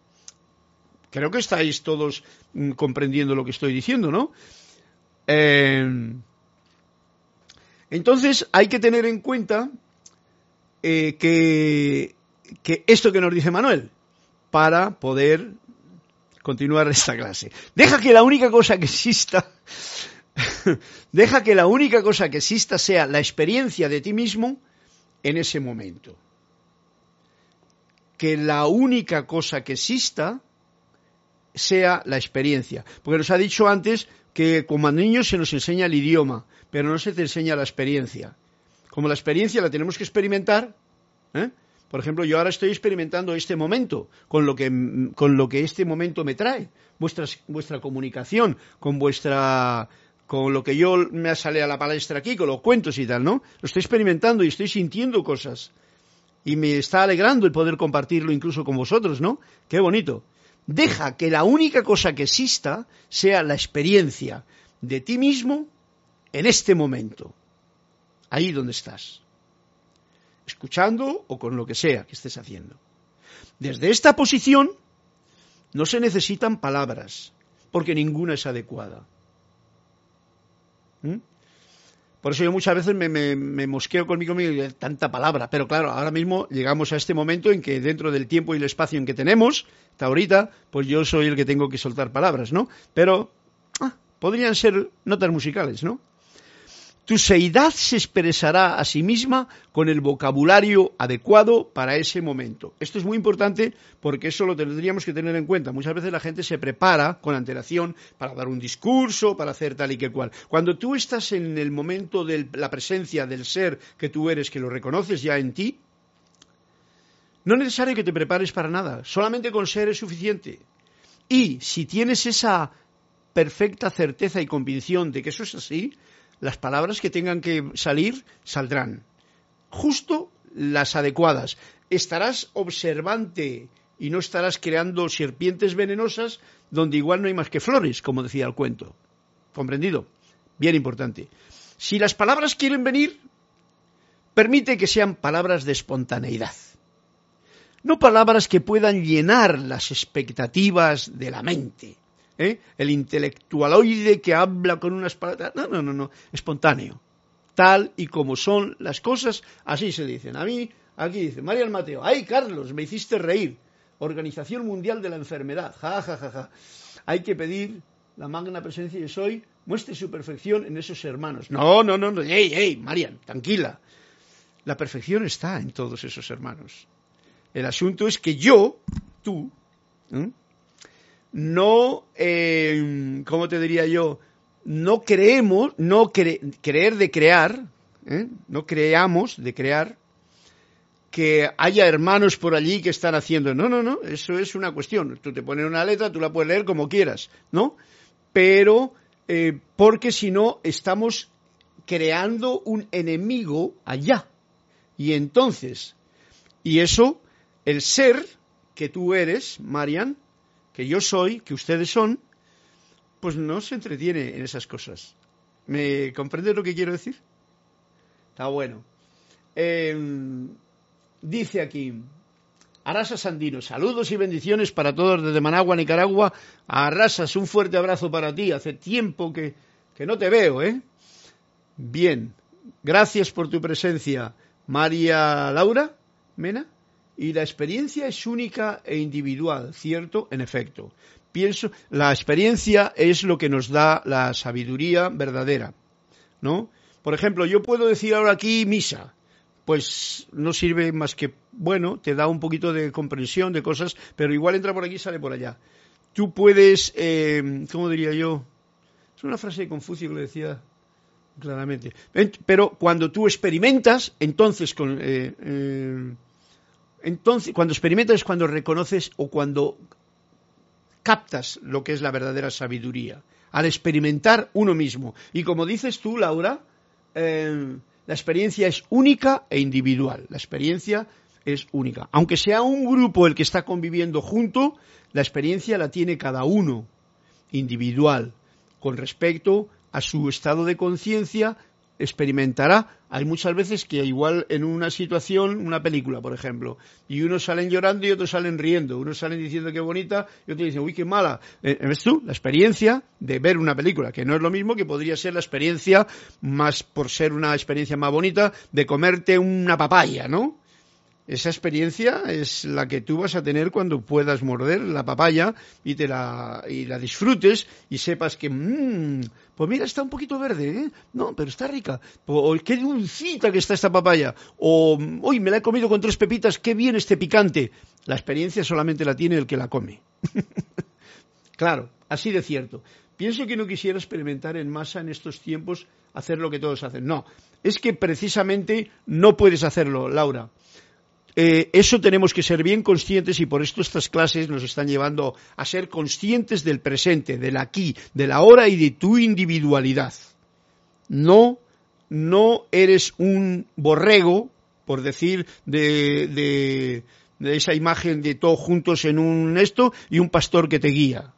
Creo que estáis todos mm, comprendiendo lo que estoy diciendo, ¿no? Eh, entonces hay que tener en cuenta eh, que, que esto que nos dice Manuel, para poder continuar esta clase. Deja que la única cosa que exista, deja que la única cosa que exista sea la experiencia de ti mismo en ese momento. Que la única cosa que exista sea la experiencia. Porque nos ha dicho antes que como niños se nos enseña el idioma, pero no se te enseña la experiencia. Como la experiencia la tenemos que experimentar, ¿eh? Por ejemplo, yo ahora estoy experimentando este momento, con lo que, con lo que este momento me trae, vuestra comunicación, con vuestra con lo que yo me sale a la palestra aquí, con los cuentos y tal, ¿no? Lo estoy experimentando y estoy sintiendo cosas. Y me está alegrando el poder compartirlo incluso con vosotros, ¿no? Qué bonito. Deja que la única cosa que exista sea la experiencia de ti mismo en este momento, ahí donde estás, escuchando o con lo que sea que estés haciendo. Desde esta posición no se necesitan palabras, porque ninguna es adecuada. ¿Mm? Por eso yo muchas veces me, mosqueo conmigo mismo tanta palabra. Pero claro, ahora mismo llegamos a este momento en que dentro del tiempo y el espacio en que tenemos, hasta ahorita, pues yo soy el que tengo que soltar palabras, ¿no? Pero ah, podrían ser notas musicales, ¿no? Tu seidad se expresará a sí misma con el vocabulario adecuado para ese momento. Esto es muy importante porque eso lo tendríamos que tener en cuenta. Muchas veces la gente se prepara con antelación para dar un discurso, para hacer tal y que cual. Cuando tú estás en el momento de la presencia del ser que tú eres, que lo reconoces ya en ti, no es necesario que te prepares para nada. Solamente con ser es suficiente. Y si tienes esa perfecta certeza y convicción de que eso es así, las palabras que tengan que salir saldrán. Justo las adecuadas. Estarás observante y no estarás creando serpientes venenosas donde igual no hay más que flores, como decía el cuento. ¿Comprendido? Bien importante. Si las palabras quieren venir, permite que sean palabras de espontaneidad. No palabras que puedan llenar las expectativas de la mente ¿eh? el intelectualoide que habla con unas palabras. No, no, no, no, espontáneo. Tal y como son las cosas, así se dicen. A mí, aquí dice, María Mateo, ay Carlos, me hiciste reír. Organización Mundial de la Enfermedad, ja, ja, ja, ja. Hay que pedir la magna presencia de soy, muestre su perfección en esos hermanos. No, no, no, no, ey, ey, Marian, tranquila. La perfección está en todos esos hermanos. El asunto es que yo, tú, no, eh, ¿cómo te diría yo? No creemos, no creer de crear, ¿eh? no creamos de crear que haya hermanos por allí que están haciendo. No, no, no, eso es una cuestión. Tú te pones una letra, tú la puedes leer como quieras, ¿no? Pero, eh, porque si no, estamos creando un enemigo allá. Y entonces, y eso, el ser que tú eres, Marian, que yo soy, que ustedes son, pues no se entretiene en esas cosas. ¿Me comprende lo que quiero decir? Está bueno. Em, dice aquí, Arasa Sandino, saludos y bendiciones para todos desde Managua, Nicaragua. Arrasas, un fuerte abrazo para ti. Hace tiempo que, que no te veo, ¿eh? Bien, gracias por tu presencia. María Laura Mena. Y la experiencia es única e individual, ¿cierto? En efecto. Pienso, la experiencia es lo que nos da la sabiduría verdadera, ¿no? Por ejemplo, yo puedo decir ahora aquí misa, pues no sirve más que, bueno, te da un poquito de comprensión de cosas, pero igual entra por aquí y sale por allá. Tú puedes, eh, ¿cómo diría yo? Es una frase de Confucio que le decía claramente. Pero cuando tú experimentas, entonces con, eh, eh, entonces, cuando experimentas es cuando reconoces o cuando captas lo que es la verdadera sabiduría, al experimentar uno mismo. Y como dices tú, Laura, eh, la experiencia es única e individual. La experiencia es única. Aunque sea un grupo el que está conviviendo junto, la experiencia la tiene cada uno individual con respecto a su estado de conciencia experimentará. Hay muchas veces que igual en una situación, una película, por ejemplo, y unos salen llorando y otros salen riendo, unos salen diciendo que bonita y otros dicen, uy, qué mala. Eh, ¿Ves tú? La experiencia de ver una película, que no es lo mismo que podría ser la experiencia, más por ser una experiencia más bonita, de comerte una papaya, ¿no? Esa experiencia es la que tú vas a tener cuando puedas morder la papaya y te la, y la disfrutes y sepas que, mmm, pues mira, está un poquito verde, ¿eh? No, pero está rica. O qué dulcita que está esta papaya. O, uy, me la he comido con tres pepitas, qué bien este picante. La experiencia solamente la tiene el que la come. claro, así de cierto. Pienso que no quisiera experimentar en masa en estos tiempos hacer lo que todos hacen. No, es que precisamente no puedes hacerlo, Laura. Eh, eso tenemos que ser bien conscientes y por esto estas clases nos están llevando a ser conscientes del presente, del aquí, de la hora y de tu individualidad. No, no eres un borrego, por decir, de, esa imagen de todos juntos en un esto y un pastor que te guía.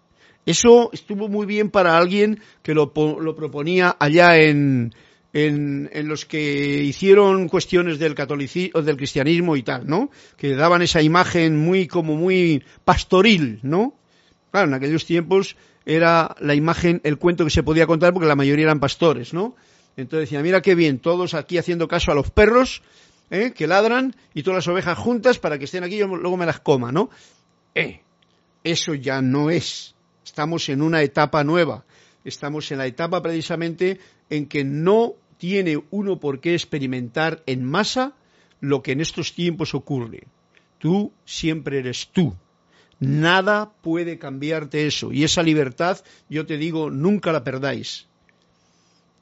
Eso estuvo muy bien para alguien que lo proponía allá en, en, los que hicieron cuestiones del catolicismo, del cristianismo y tal, ¿no? Que daban esa imagen muy como muy pastoril, ¿no? Claro, en aquellos tiempos era la imagen, el cuento que se podía contar porque la mayoría eran pastores, ¿no? Entonces decía, mira qué bien, todos aquí haciendo caso a los perros, ¿eh? que ladran, y todas las ovejas juntas para que estén aquí y luego me las coma, ¿no? Eh, eso ya no es. Estamos en una etapa nueva. Estamos en la etapa precisamente en que no tiene uno por qué experimentar en masa lo que en estos tiempos ocurre. Tú siempre eres tú. Nada puede cambiarte eso. Y esa libertad, yo te digo, nunca la perdáis.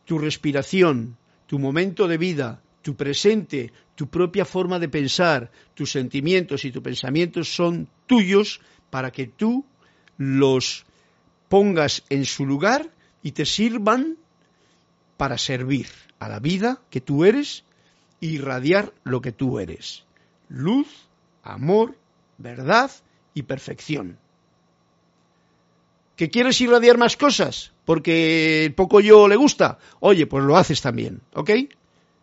Tu respiración, tu momento de vida, tu presente, tu propia forma de pensar, tus sentimientos y tus pensamientos son tuyos para que tú los pongas en su lugar y te sirvan para servir a la vida que tú eres e irradiar lo que tú eres. Luz, amor, verdad y perfección. ¿Que quieres irradiar más cosas? Porque el poco yo le gusta. Oye, pues lo haces también, ¿ok?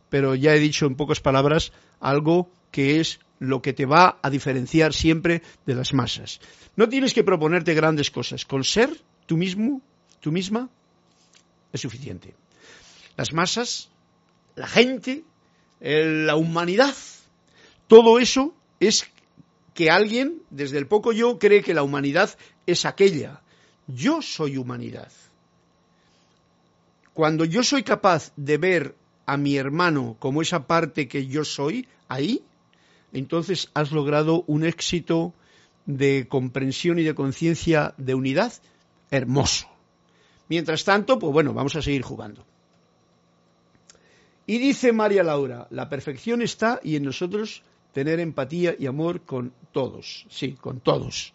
Pero ya he dicho en pocas palabras algo que es lo que te va a diferenciar siempre de las masas. No tienes que proponerte grandes cosas. Con ser tú mismo, tú misma, es suficiente. Las masas, la gente, la humanidad, todo eso es que alguien, desde el poco yo, cree que la humanidad es aquella. Yo soy humanidad. Cuando yo soy capaz de ver a mi hermano como esa parte que yo soy, ahí, entonces has logrado un éxito de comprensión y de conciencia de unidad hermoso. Mientras tanto, pues bueno, vamos a seguir jugando. Y dice María Laura, la perfección está y en nosotros tener empatía y amor con todos, sí, con todos,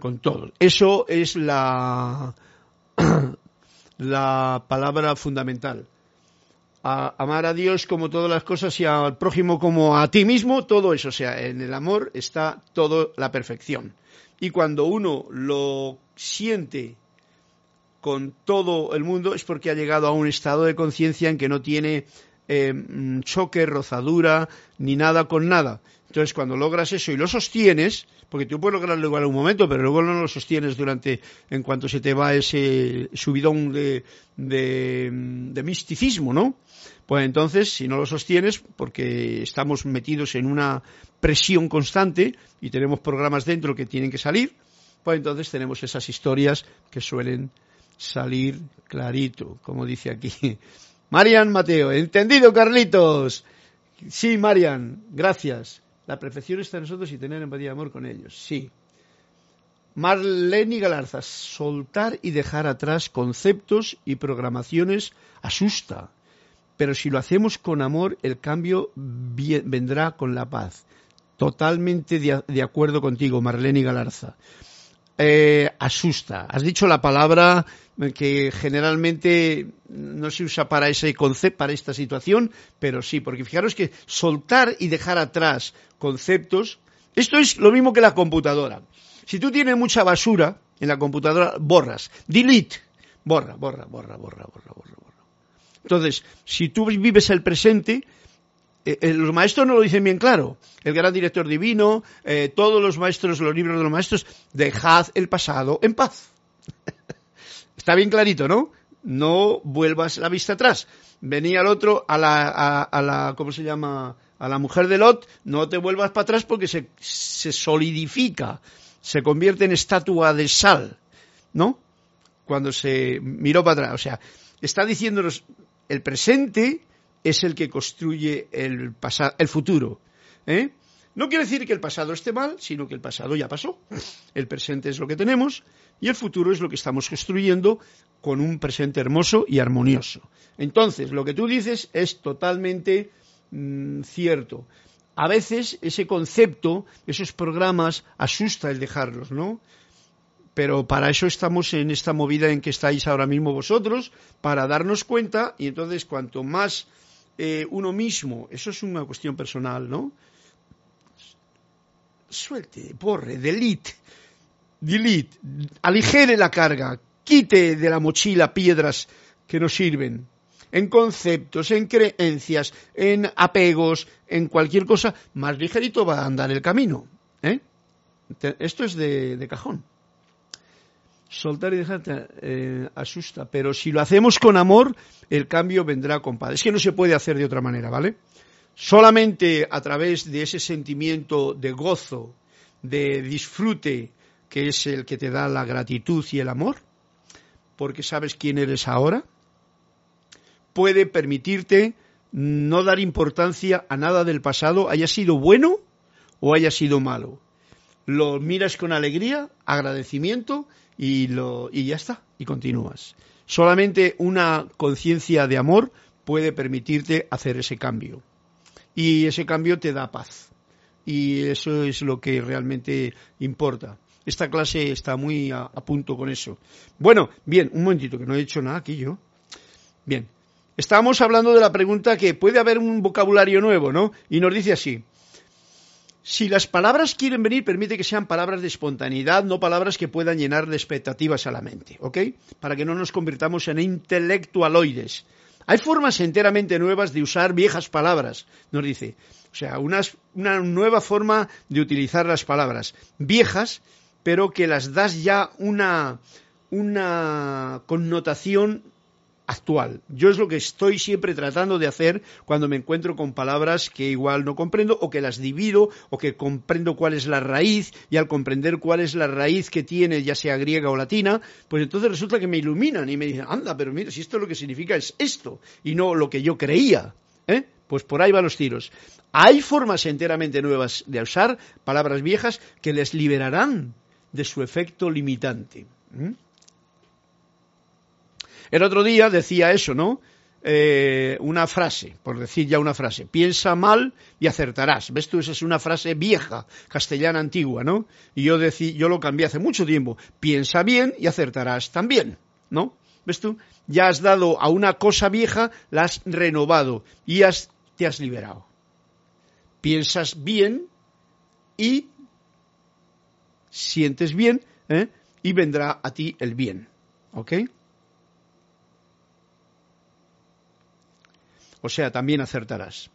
con todos. Eso es la, la palabra fundamental. amar a Dios como todas las cosas y al prójimo como a ti mismo, todo eso, o sea, en el amor está toda la perfección. Y cuando uno lo siente con todo el mundo es porque ha llegado a un estado de conciencia en que no tiene eh, mm, choque, rozadura, ni nada con nada. Entonces, cuando logras eso y lo sostienes, porque tú puedes lograrlo igual en un momento, pero luego no lo sostienes durante, en cuanto se te va ese subidón de, de, de misticismo, ¿no? Pues entonces, si no lo sostienes, porque estamos metidos en una presión constante y tenemos programas dentro que tienen que salir, pues entonces tenemos esas historias que suelen salir clarito, como dice aquí. Marian Mateo, entendido Carlitos. Sí, Marian, gracias. La perfección está en nosotros y tener empatía y amor con ellos. Sí. Marlene Galarza, soltar y dejar atrás conceptos y programaciones asusta. Pero si lo hacemos con amor, el cambio vendrá con la paz. Totalmente de, acuerdo contigo, Marlene Galarza. Eh, asusta. Has dicho la palabra que generalmente no se usa para ese concepto, para esta situación, pero sí, porque fijaros que soltar y dejar atrás conceptos, esto es lo mismo que la computadora. Si tú tienes mucha basura en la computadora, borras, delete, borra, borra, borra, borra, borra, borra, borra. Entonces, si tú vives el presente, eh, eh, los maestros no lo dicen bien claro. El gran director divino, eh, todos los maestros, los libros de los maestros, dejad el pasado en paz. Está bien clarito, ¿no? No vuelvas la vista atrás. Venía el otro a la, a, la, ¿cómo se llama? A la mujer de Lot, no te vuelvas para atrás porque se, se solidifica, se convierte en estatua de sal, ¿no? Cuando se miró para atrás. O sea, está diciéndonos el presente es el que construye el, pasado, el futuro. ¿eh? No quiere decir que el pasado esté mal, sino que el pasado ya pasó. El presente es lo que tenemos y el futuro es lo que estamos construyendo con un presente hermoso y armonioso. Entonces, lo que tú dices es totalmente mm, cierto. A veces ese concepto, esos programas, asusta el dejarlos, ¿no? Pero para eso estamos en esta movida en que estáis ahora mismo vosotros, para darnos cuenta, y entonces cuanto más eh, uno mismo, eso es una cuestión personal, ¿no? Suelte, borre, delete, delete, aligere la carga, quite de la mochila piedras que no sirven, en conceptos, en creencias, en apegos, en cualquier cosa, más ligerito va a andar el camino. ¿eh? Esto es de cajón soltar y dejar eh, asusta, pero si lo hacemos con amor, el cambio vendrá con paz. Es que no se puede hacer de otra manera, ¿vale? Solamente a través de ese sentimiento de gozo, de disfrute, que es el que te da la gratitud y el amor, porque sabes quién eres ahora, puede permitirte no dar importancia a nada del pasado, haya sido bueno o haya sido malo. Lo miras con alegría, agradecimiento y, lo, y ya está, y continúas. Solamente una conciencia de amor puede permitirte hacer ese cambio. Y ese cambio te da paz. Y eso es lo que realmente importa. Esta clase está muy a, punto con eso. Bueno, bien, un momentito, que no he hecho nada aquí yo. Bien, estábamos hablando de la pregunta que puede haber un vocabulario nuevo, ¿no? Y nos dice así. Si las palabras quieren venir, permite que sean palabras de espontaneidad, no palabras que puedan llenar de expectativas a la mente, ¿ok? Para que no nos convirtamos en intelectualoides. Hay formas enteramente nuevas de usar viejas palabras, nos dice. O sea, una nueva forma de utilizar las palabras viejas pero que las das ya una, una connotación actual. Yo es lo que estoy siempre tratando de hacer cuando me encuentro con palabras que igual no comprendo o que las divido o que comprendo cuál es la raíz y al comprender cuál es la raíz que tiene, ya sea griega o latina, pues entonces resulta que me iluminan y me dicen, anda, pero mira, si esto lo que significa es esto y no lo que yo creía. ¿eh? Pues por ahí van los tiros. Hay formas enteramente nuevas de usar palabras viejas que les liberarán de su efecto limitante. El otro día decía eso, ¿no? Eh, una frase, por decir ya una frase, piensa mal y acertarás. ¿Ves tú? Esa es una frase vieja, castellana antigua, ¿no? Y yo, decí, yo lo cambié hace mucho tiempo. Piensa bien y acertarás también, ¿no? ¿Ves tú? Ya has dado a una cosa vieja, la has renovado y te has liberado. Piensas bien y sientes bien ¿eh? y vendrá a ti el bien. ¿Ok? O sea, también acertarás.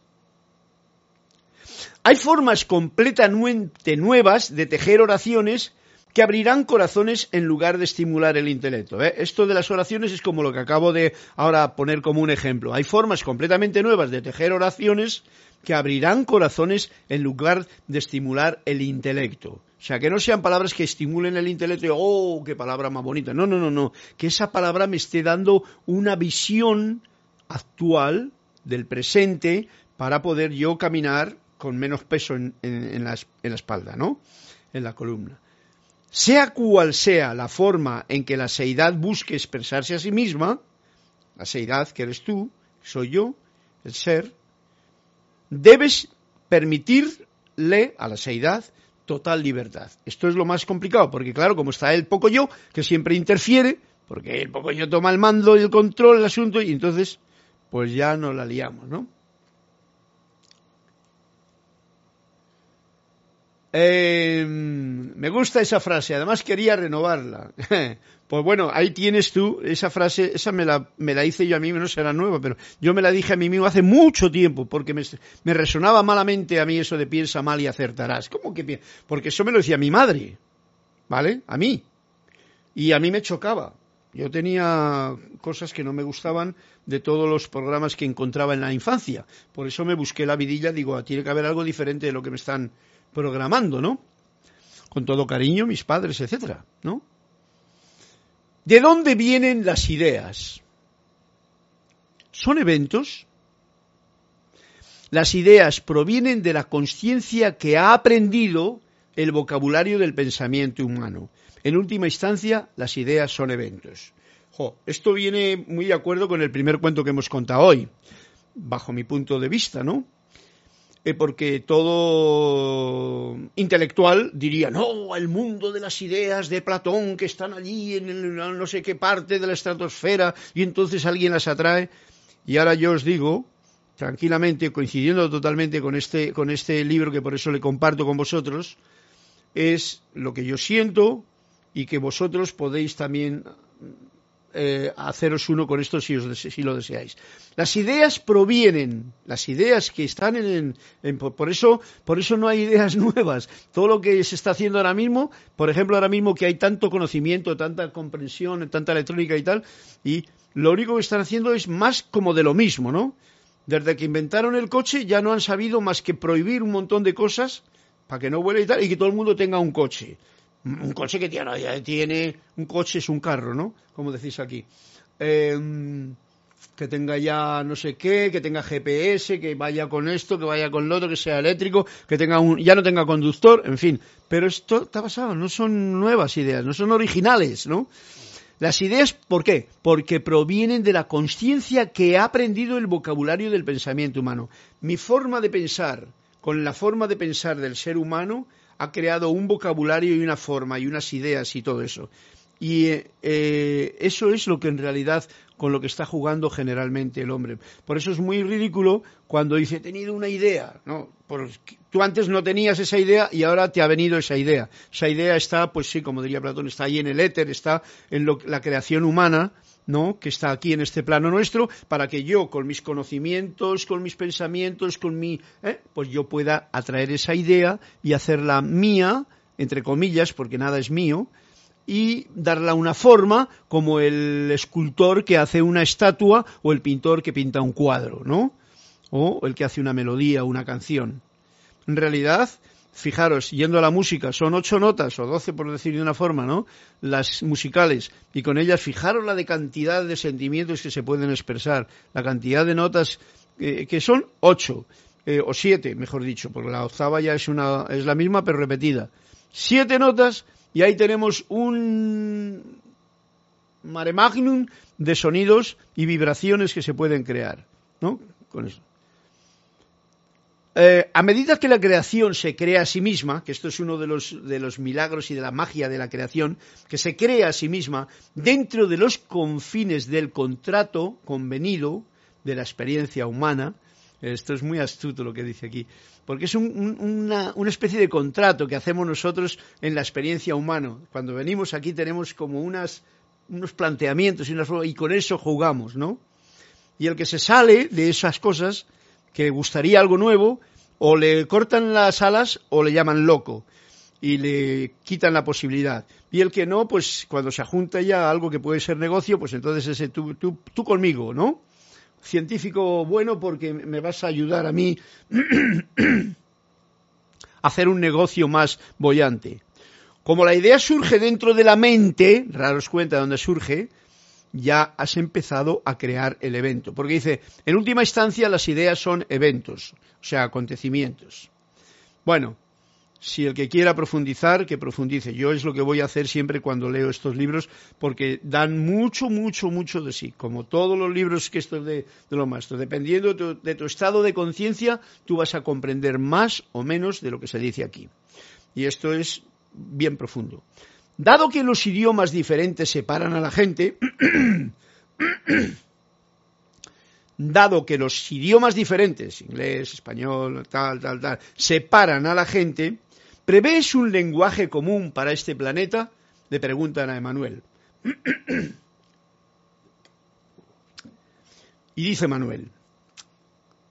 Hay formas completamente nuevas de tejer oraciones que abrirán corazones en lugar de estimular el intelecto. ¿eh? Esto de las oraciones es como lo que acabo de ahora poner como un ejemplo. Hay formas completamente nuevas de tejer oraciones que abrirán corazones en lugar de estimular el intelecto. O sea, que no sean palabras que estimulen el intelecto y, oh, qué palabra más bonita. No, no, no, no. Que esa palabra me esté dando una visión actual del presente para poder yo caminar con menos peso en, la, en la espalda, ¿no? En la columna. Sea cual sea la forma en que la seidad busque expresarse a sí misma, la seidad que eres tú, soy yo, el ser, debes permitirle a la seidad total libertad. Esto es lo más complicado, porque claro, como está el poco yo, que siempre interfiere, porque el poco yo toma el mando y el control del asunto, y entonces, pues ya nos la liamos, ¿no? Eh, me gusta esa frase, además quería renovarla. pues bueno, ahí tienes tú esa frase, esa me la, me la hice yo a mí, no será nueva, pero yo me la dije a mí mismo hace mucho tiempo, porque me, me resonaba malamente a mí eso de piensa mal y acertarás. ¿Cómo que Porque eso me lo decía mi madre, ¿vale? A mí. Y a mí me chocaba. Yo tenía cosas que no me gustaban de todos los programas que encontraba en la infancia. Por eso me busqué la vidilla, digo, ah, tiene que haber algo diferente de lo que me están programando, ¿no? Con todo cariño, mis padres, etcétera, ¿no? ¿De dónde vienen las ideas? ¿Son eventos? Las ideas provienen de la conciencia que ha aprendido el vocabulario del pensamiento humano. En última instancia, las ideas son eventos. esto viene muy de acuerdo con el primer cuento que hemos contado hoy, bajo mi punto de vista, ¿no? Eh, porque todo intelectual diría, no, el mundo de las ideas de Platón que están allí en no sé qué parte de la estratosfera y entonces alguien las atrae. Y ahora yo os digo, tranquilamente, coincidiendo totalmente con este, con este libro que por eso le comparto con vosotros, es lo que yo siento y que vosotros podéis también eh, haceros uno con esto si, lo deseáis. Las ideas provienen, las ideas que están en, por eso, por eso no hay ideas nuevas. Todo lo que se está haciendo ahora mismo, por ejemplo, ahora mismo que hay tanto conocimiento, tanta comprensión, tanta electrónica y tal, y lo único que están haciendo es más como de lo mismo, ¿no? Desde que inventaron el coche ya no han sabido más que prohibir un montón de cosas para que no vuele y tal, y que todo el mundo tenga un coche un coche que tiene, tiene, un coche es un carro, ¿no? Como decís aquí. Em, que tenga ya no sé qué, que tenga GPS, que vaya con esto, que vaya con lo otro, que sea eléctrico, que tenga un, ya no tenga conductor, en fin. Pero esto está basado, no son nuevas ideas, no son originales, ¿no? Las ideas, ¿por qué? Porque provienen de la conciencia que ha aprendido el vocabulario del pensamiento humano. Mi forma de pensar con la forma de pensar del ser humano ha creado un vocabulario y una forma y unas ideas y todo eso. Y eh, eso es lo que en realidad con lo que está jugando generalmente el hombre. Por eso es muy ridículo cuando dice, he tenido una idea. ¿no? tú antes no tenías esa idea y ahora te ha venido esa idea. Esa idea está, pues sí, como diría Platón, está ahí en el éter, está en la creación humana, ¿no? que está aquí en este plano nuestro, para que yo, con mis conocimientos, con mis pensamientos, con mi. ¿eh? pues yo pueda atraer esa idea y hacerla mía, entre comillas, porque nada es mío, y darla una forma como el escultor que hace una estatua o el pintor que pinta un cuadro, ¿no? O el que hace una melodía una canción. En realidad, fijaros, yendo a la música, son ocho notas, o doce por decir de una forma, ¿no? Las musicales, y con ellas fijaros la de cantidad de sentimientos que se pueden expresar, la cantidad de notas eh, que son ocho, eh, o siete, mejor dicho, porque la octava ya es, una, es la misma pero repetida. Siete notas y ahí tenemos un mare magnum de sonidos y vibraciones que se pueden crear, ¿no? Con eso. Eh, a medida que la creación se crea a sí misma, que esto es uno de los, de los milagros y de la magia de la creación, que se crea a sí misma dentro de los confines del contrato convenido de la experiencia humana, esto es muy astuto lo que dice aquí, porque es una, especie de contrato que hacemos nosotros en la experiencia humana. Cuando venimos aquí tenemos como unos planteamientos y, y con eso jugamos, ¿no? Y el que se sale de esas cosas, que gustaría algo nuevo, o le cortan las alas o le llaman loco y le quitan la posibilidad. Y el que no, pues cuando se junta ya algo que puede ser negocio, pues entonces ese tú, tú, tú conmigo, ¿no? científico bueno porque me vas a ayudar a mí a hacer un negocio más bollante. Como la idea surge dentro de la mente, raros cuenta de dónde surge, ya has empezado a crear el evento. Porque dice, en última instancia las ideas son eventos, o sea, acontecimientos. Bueno, si el que quiera profundizar, que profundice. Yo es lo que voy a hacer siempre cuando leo estos libros, porque dan mucho, mucho, mucho de sí. Como todos los libros que estos de, de los maestros. Dependiendo de tu, estado de conciencia, tú vas a comprender más o menos de lo que se dice aquí. Y esto es bien profundo. Dado que los idiomas diferentes separan a la gente, dado que los idiomas diferentes, inglés, español, tal, tal, tal, separan a la gente, ¿Prevés un lenguaje común para este planeta? Le preguntan a Emanuel. y dice Manuel,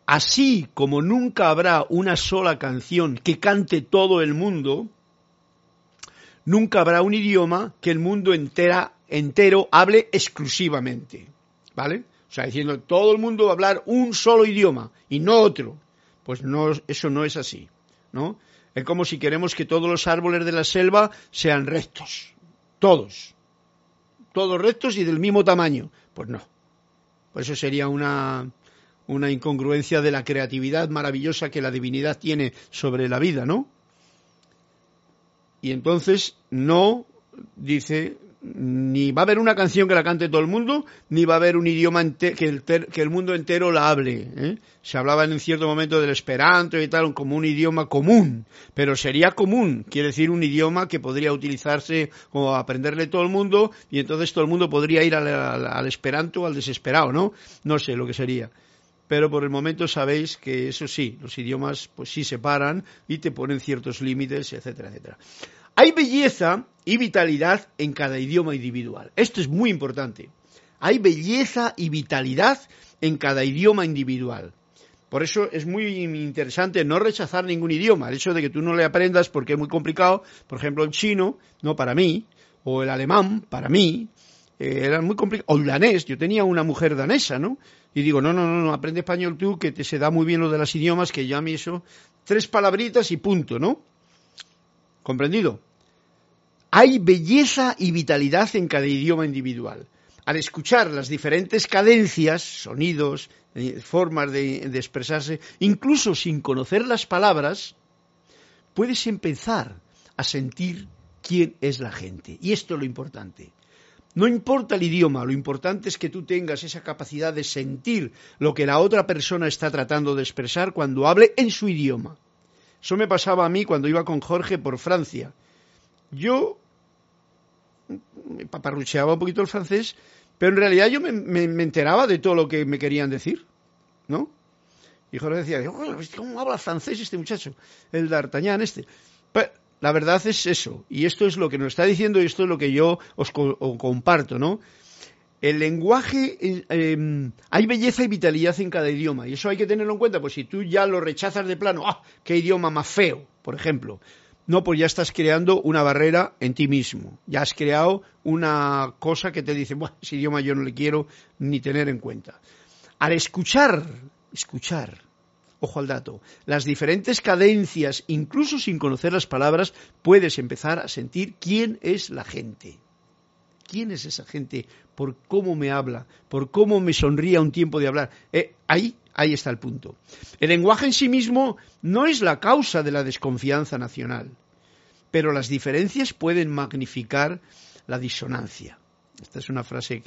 así como nunca habrá una sola canción que cante todo el mundo, nunca habrá un idioma que el mundo entera, entero hable exclusivamente. ¿Vale? O sea, diciendo todo el mundo va a hablar un solo idioma y no otro. Pues no, eso no es así. ¿no? Es como si queremos que todos los árboles de la selva sean rectos. Todos. Todos rectos y del mismo tamaño. Pues no. Pues eso sería una, una incongruencia de la creatividad maravillosa que la divinidad tiene sobre la vida, ¿no? Y entonces no, dice, ni va a haber una canción que la cante todo el mundo, ni va a haber un idioma que el, que, el, mundo entero la hable. ¿eh? Se hablaba en un cierto momento del esperanto y tal como un idioma común, pero sería común, quiere decir un idioma que podría utilizarse o aprenderle todo el mundo y entonces todo el mundo podría ir al, al esperanto o al desesperado, ¿no? No sé lo que sería pero por el momento sabéis que eso sí, los idiomas pues sí separan y te ponen ciertos límites, etcétera, etcétera. Hay belleza y vitalidad en cada idioma individual. Esto es muy importante. Hay belleza y vitalidad en cada idioma individual. Por eso es muy interesante no rechazar ningún idioma. El hecho de que tú no le aprendas porque es muy complicado, por ejemplo, el chino, no para mí, o el alemán, para mí, eh, era muy complicado. O danés, yo tenía una mujer danesa, ¿no? Y digo, no, no, no, no, aprende español tú, que te se da muy bien lo de los idiomas, que ya a mí eso, tres palabritas y punto, ¿no? ¿Comprendido? Hay belleza y vitalidad en cada idioma individual. al escuchar las diferentes cadencias, sonidos, eh, formas de, expresarse, incluso sin conocer las palabras, puedes empezar a sentir quién es la gente. Y esto es lo importante. No importa el idioma, lo importante es que tú tengas esa capacidad de sentir lo que la otra persona está tratando de expresar cuando hable en su idioma. Eso me pasaba a mí cuando iba con Jorge por Francia. Yo me paparrucheaba un poquito el francés, pero en realidad yo me, enteraba de todo lo que me querían decir, ¿no? Y Jorge decía, ¿cómo habla francés este muchacho? El D'Artagnan este. La verdad es eso, y esto es lo que nos está diciendo y esto es lo que yo os, comparto, ¿no? El lenguaje, eh, em, hay belleza y vitalidad en cada idioma, y eso hay que tenerlo en cuenta, pues si tú ya lo rechazas de plano, ¡ah, qué idioma más feo! Por ejemplo, no, pues ya estás creando una barrera en ti mismo. Ya has creado una cosa que te dice, bueno, ese idioma yo no le quiero ni tener en cuenta. Al escuchar, escuchar, ojo al dato, las diferentes cadencias, incluso sin conocer las palabras, puedes empezar a sentir quién es la gente. ¿Quién es esa gente? ¿Por cómo me habla? ¿Por cómo me sonríe a un tiempo de hablar? Eh, ahí Ahí está el punto. El lenguaje en sí mismo no es la causa de la desconfianza nacional, pero las diferencias pueden magnificar la disonancia. Esta es una frase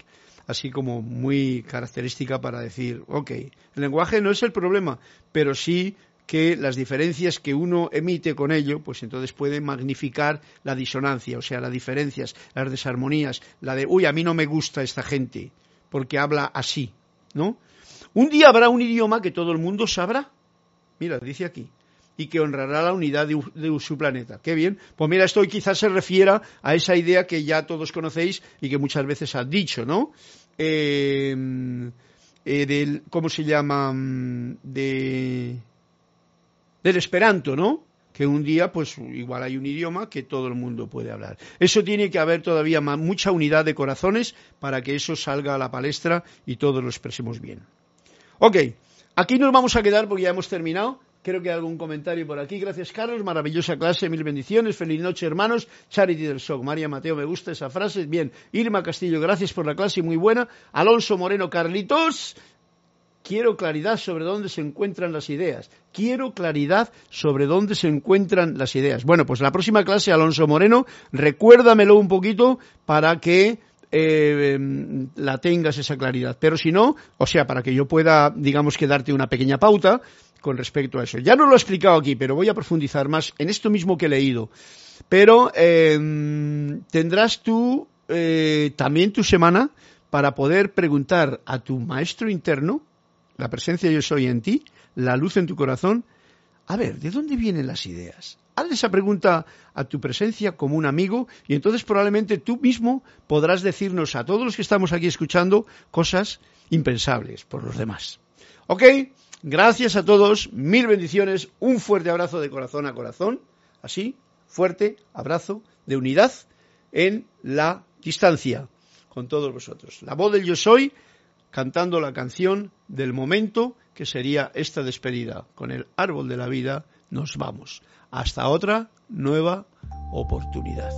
así como muy característica para decir, ok, el lenguaje no es el problema, pero sí que las diferencias que uno emite con ello, pues entonces puede magnificar la disonancia, o sea, las diferencias, las desarmonías, la de, uy, a mí no me gusta esta gente, porque habla así, ¿no? Un día habrá un idioma que todo el mundo sabrá. Mira, dice aquí. Y que honrará la unidad de, su planeta. Qué bien. Pues mira, esto quizás se refiera a esa idea que ya todos conocéis y que muchas veces ha dicho, ¿no? Eh, eh, del, ¿Cómo se llama? De, del esperanto, ¿no? que un día, pues igual hay un idioma que todo el mundo puede hablar. Eso tiene que haber todavía mucha unidad de corazones para que eso salga a la palestra y todos lo expresemos bien. Ok, aquí nos vamos a quedar porque ya hemos terminado. Creo que hay algún comentario por aquí. Gracias, Carlos. Maravillosa clase. Mil bendiciones. Feliz noche, hermanos. Charity del SOC. María Mateo, me gusta esa frase. Bien. Irma Castillo, gracias por la clase. Muy buena. Alonso Moreno, Carlitos. Quiero claridad sobre dónde se encuentran las ideas. Quiero claridad sobre dónde se encuentran las ideas. Bueno, pues la próxima clase, Alonso Moreno, recuérdamelo un poquito para que eh, la tengas esa claridad. Pero si no, o sea, para que yo pueda, digamos que darte una pequeña pauta con respecto a eso. Ya no lo he explicado aquí, pero voy a profundizar más en esto mismo que he leído. Pero em, tendrás tú eh, también tu semana para poder preguntar a tu maestro interno, la presencia yo soy en ti, la luz en tu corazón, a ver, ¿de dónde vienen las ideas? Hazle esa pregunta a tu presencia como un amigo y entonces probablemente tú mismo podrás decirnos a todos los que estamos aquí escuchando cosas impensables por los demás. ¿Ok? Gracias a todos, mil bendiciones, un fuerte abrazo de corazón a corazón, así, fuerte abrazo de unidad en la distancia con todos vosotros. La voz del yo soy cantando la canción del momento que sería esta despedida. Con el árbol de la vida nos vamos. Hasta otra nueva oportunidad.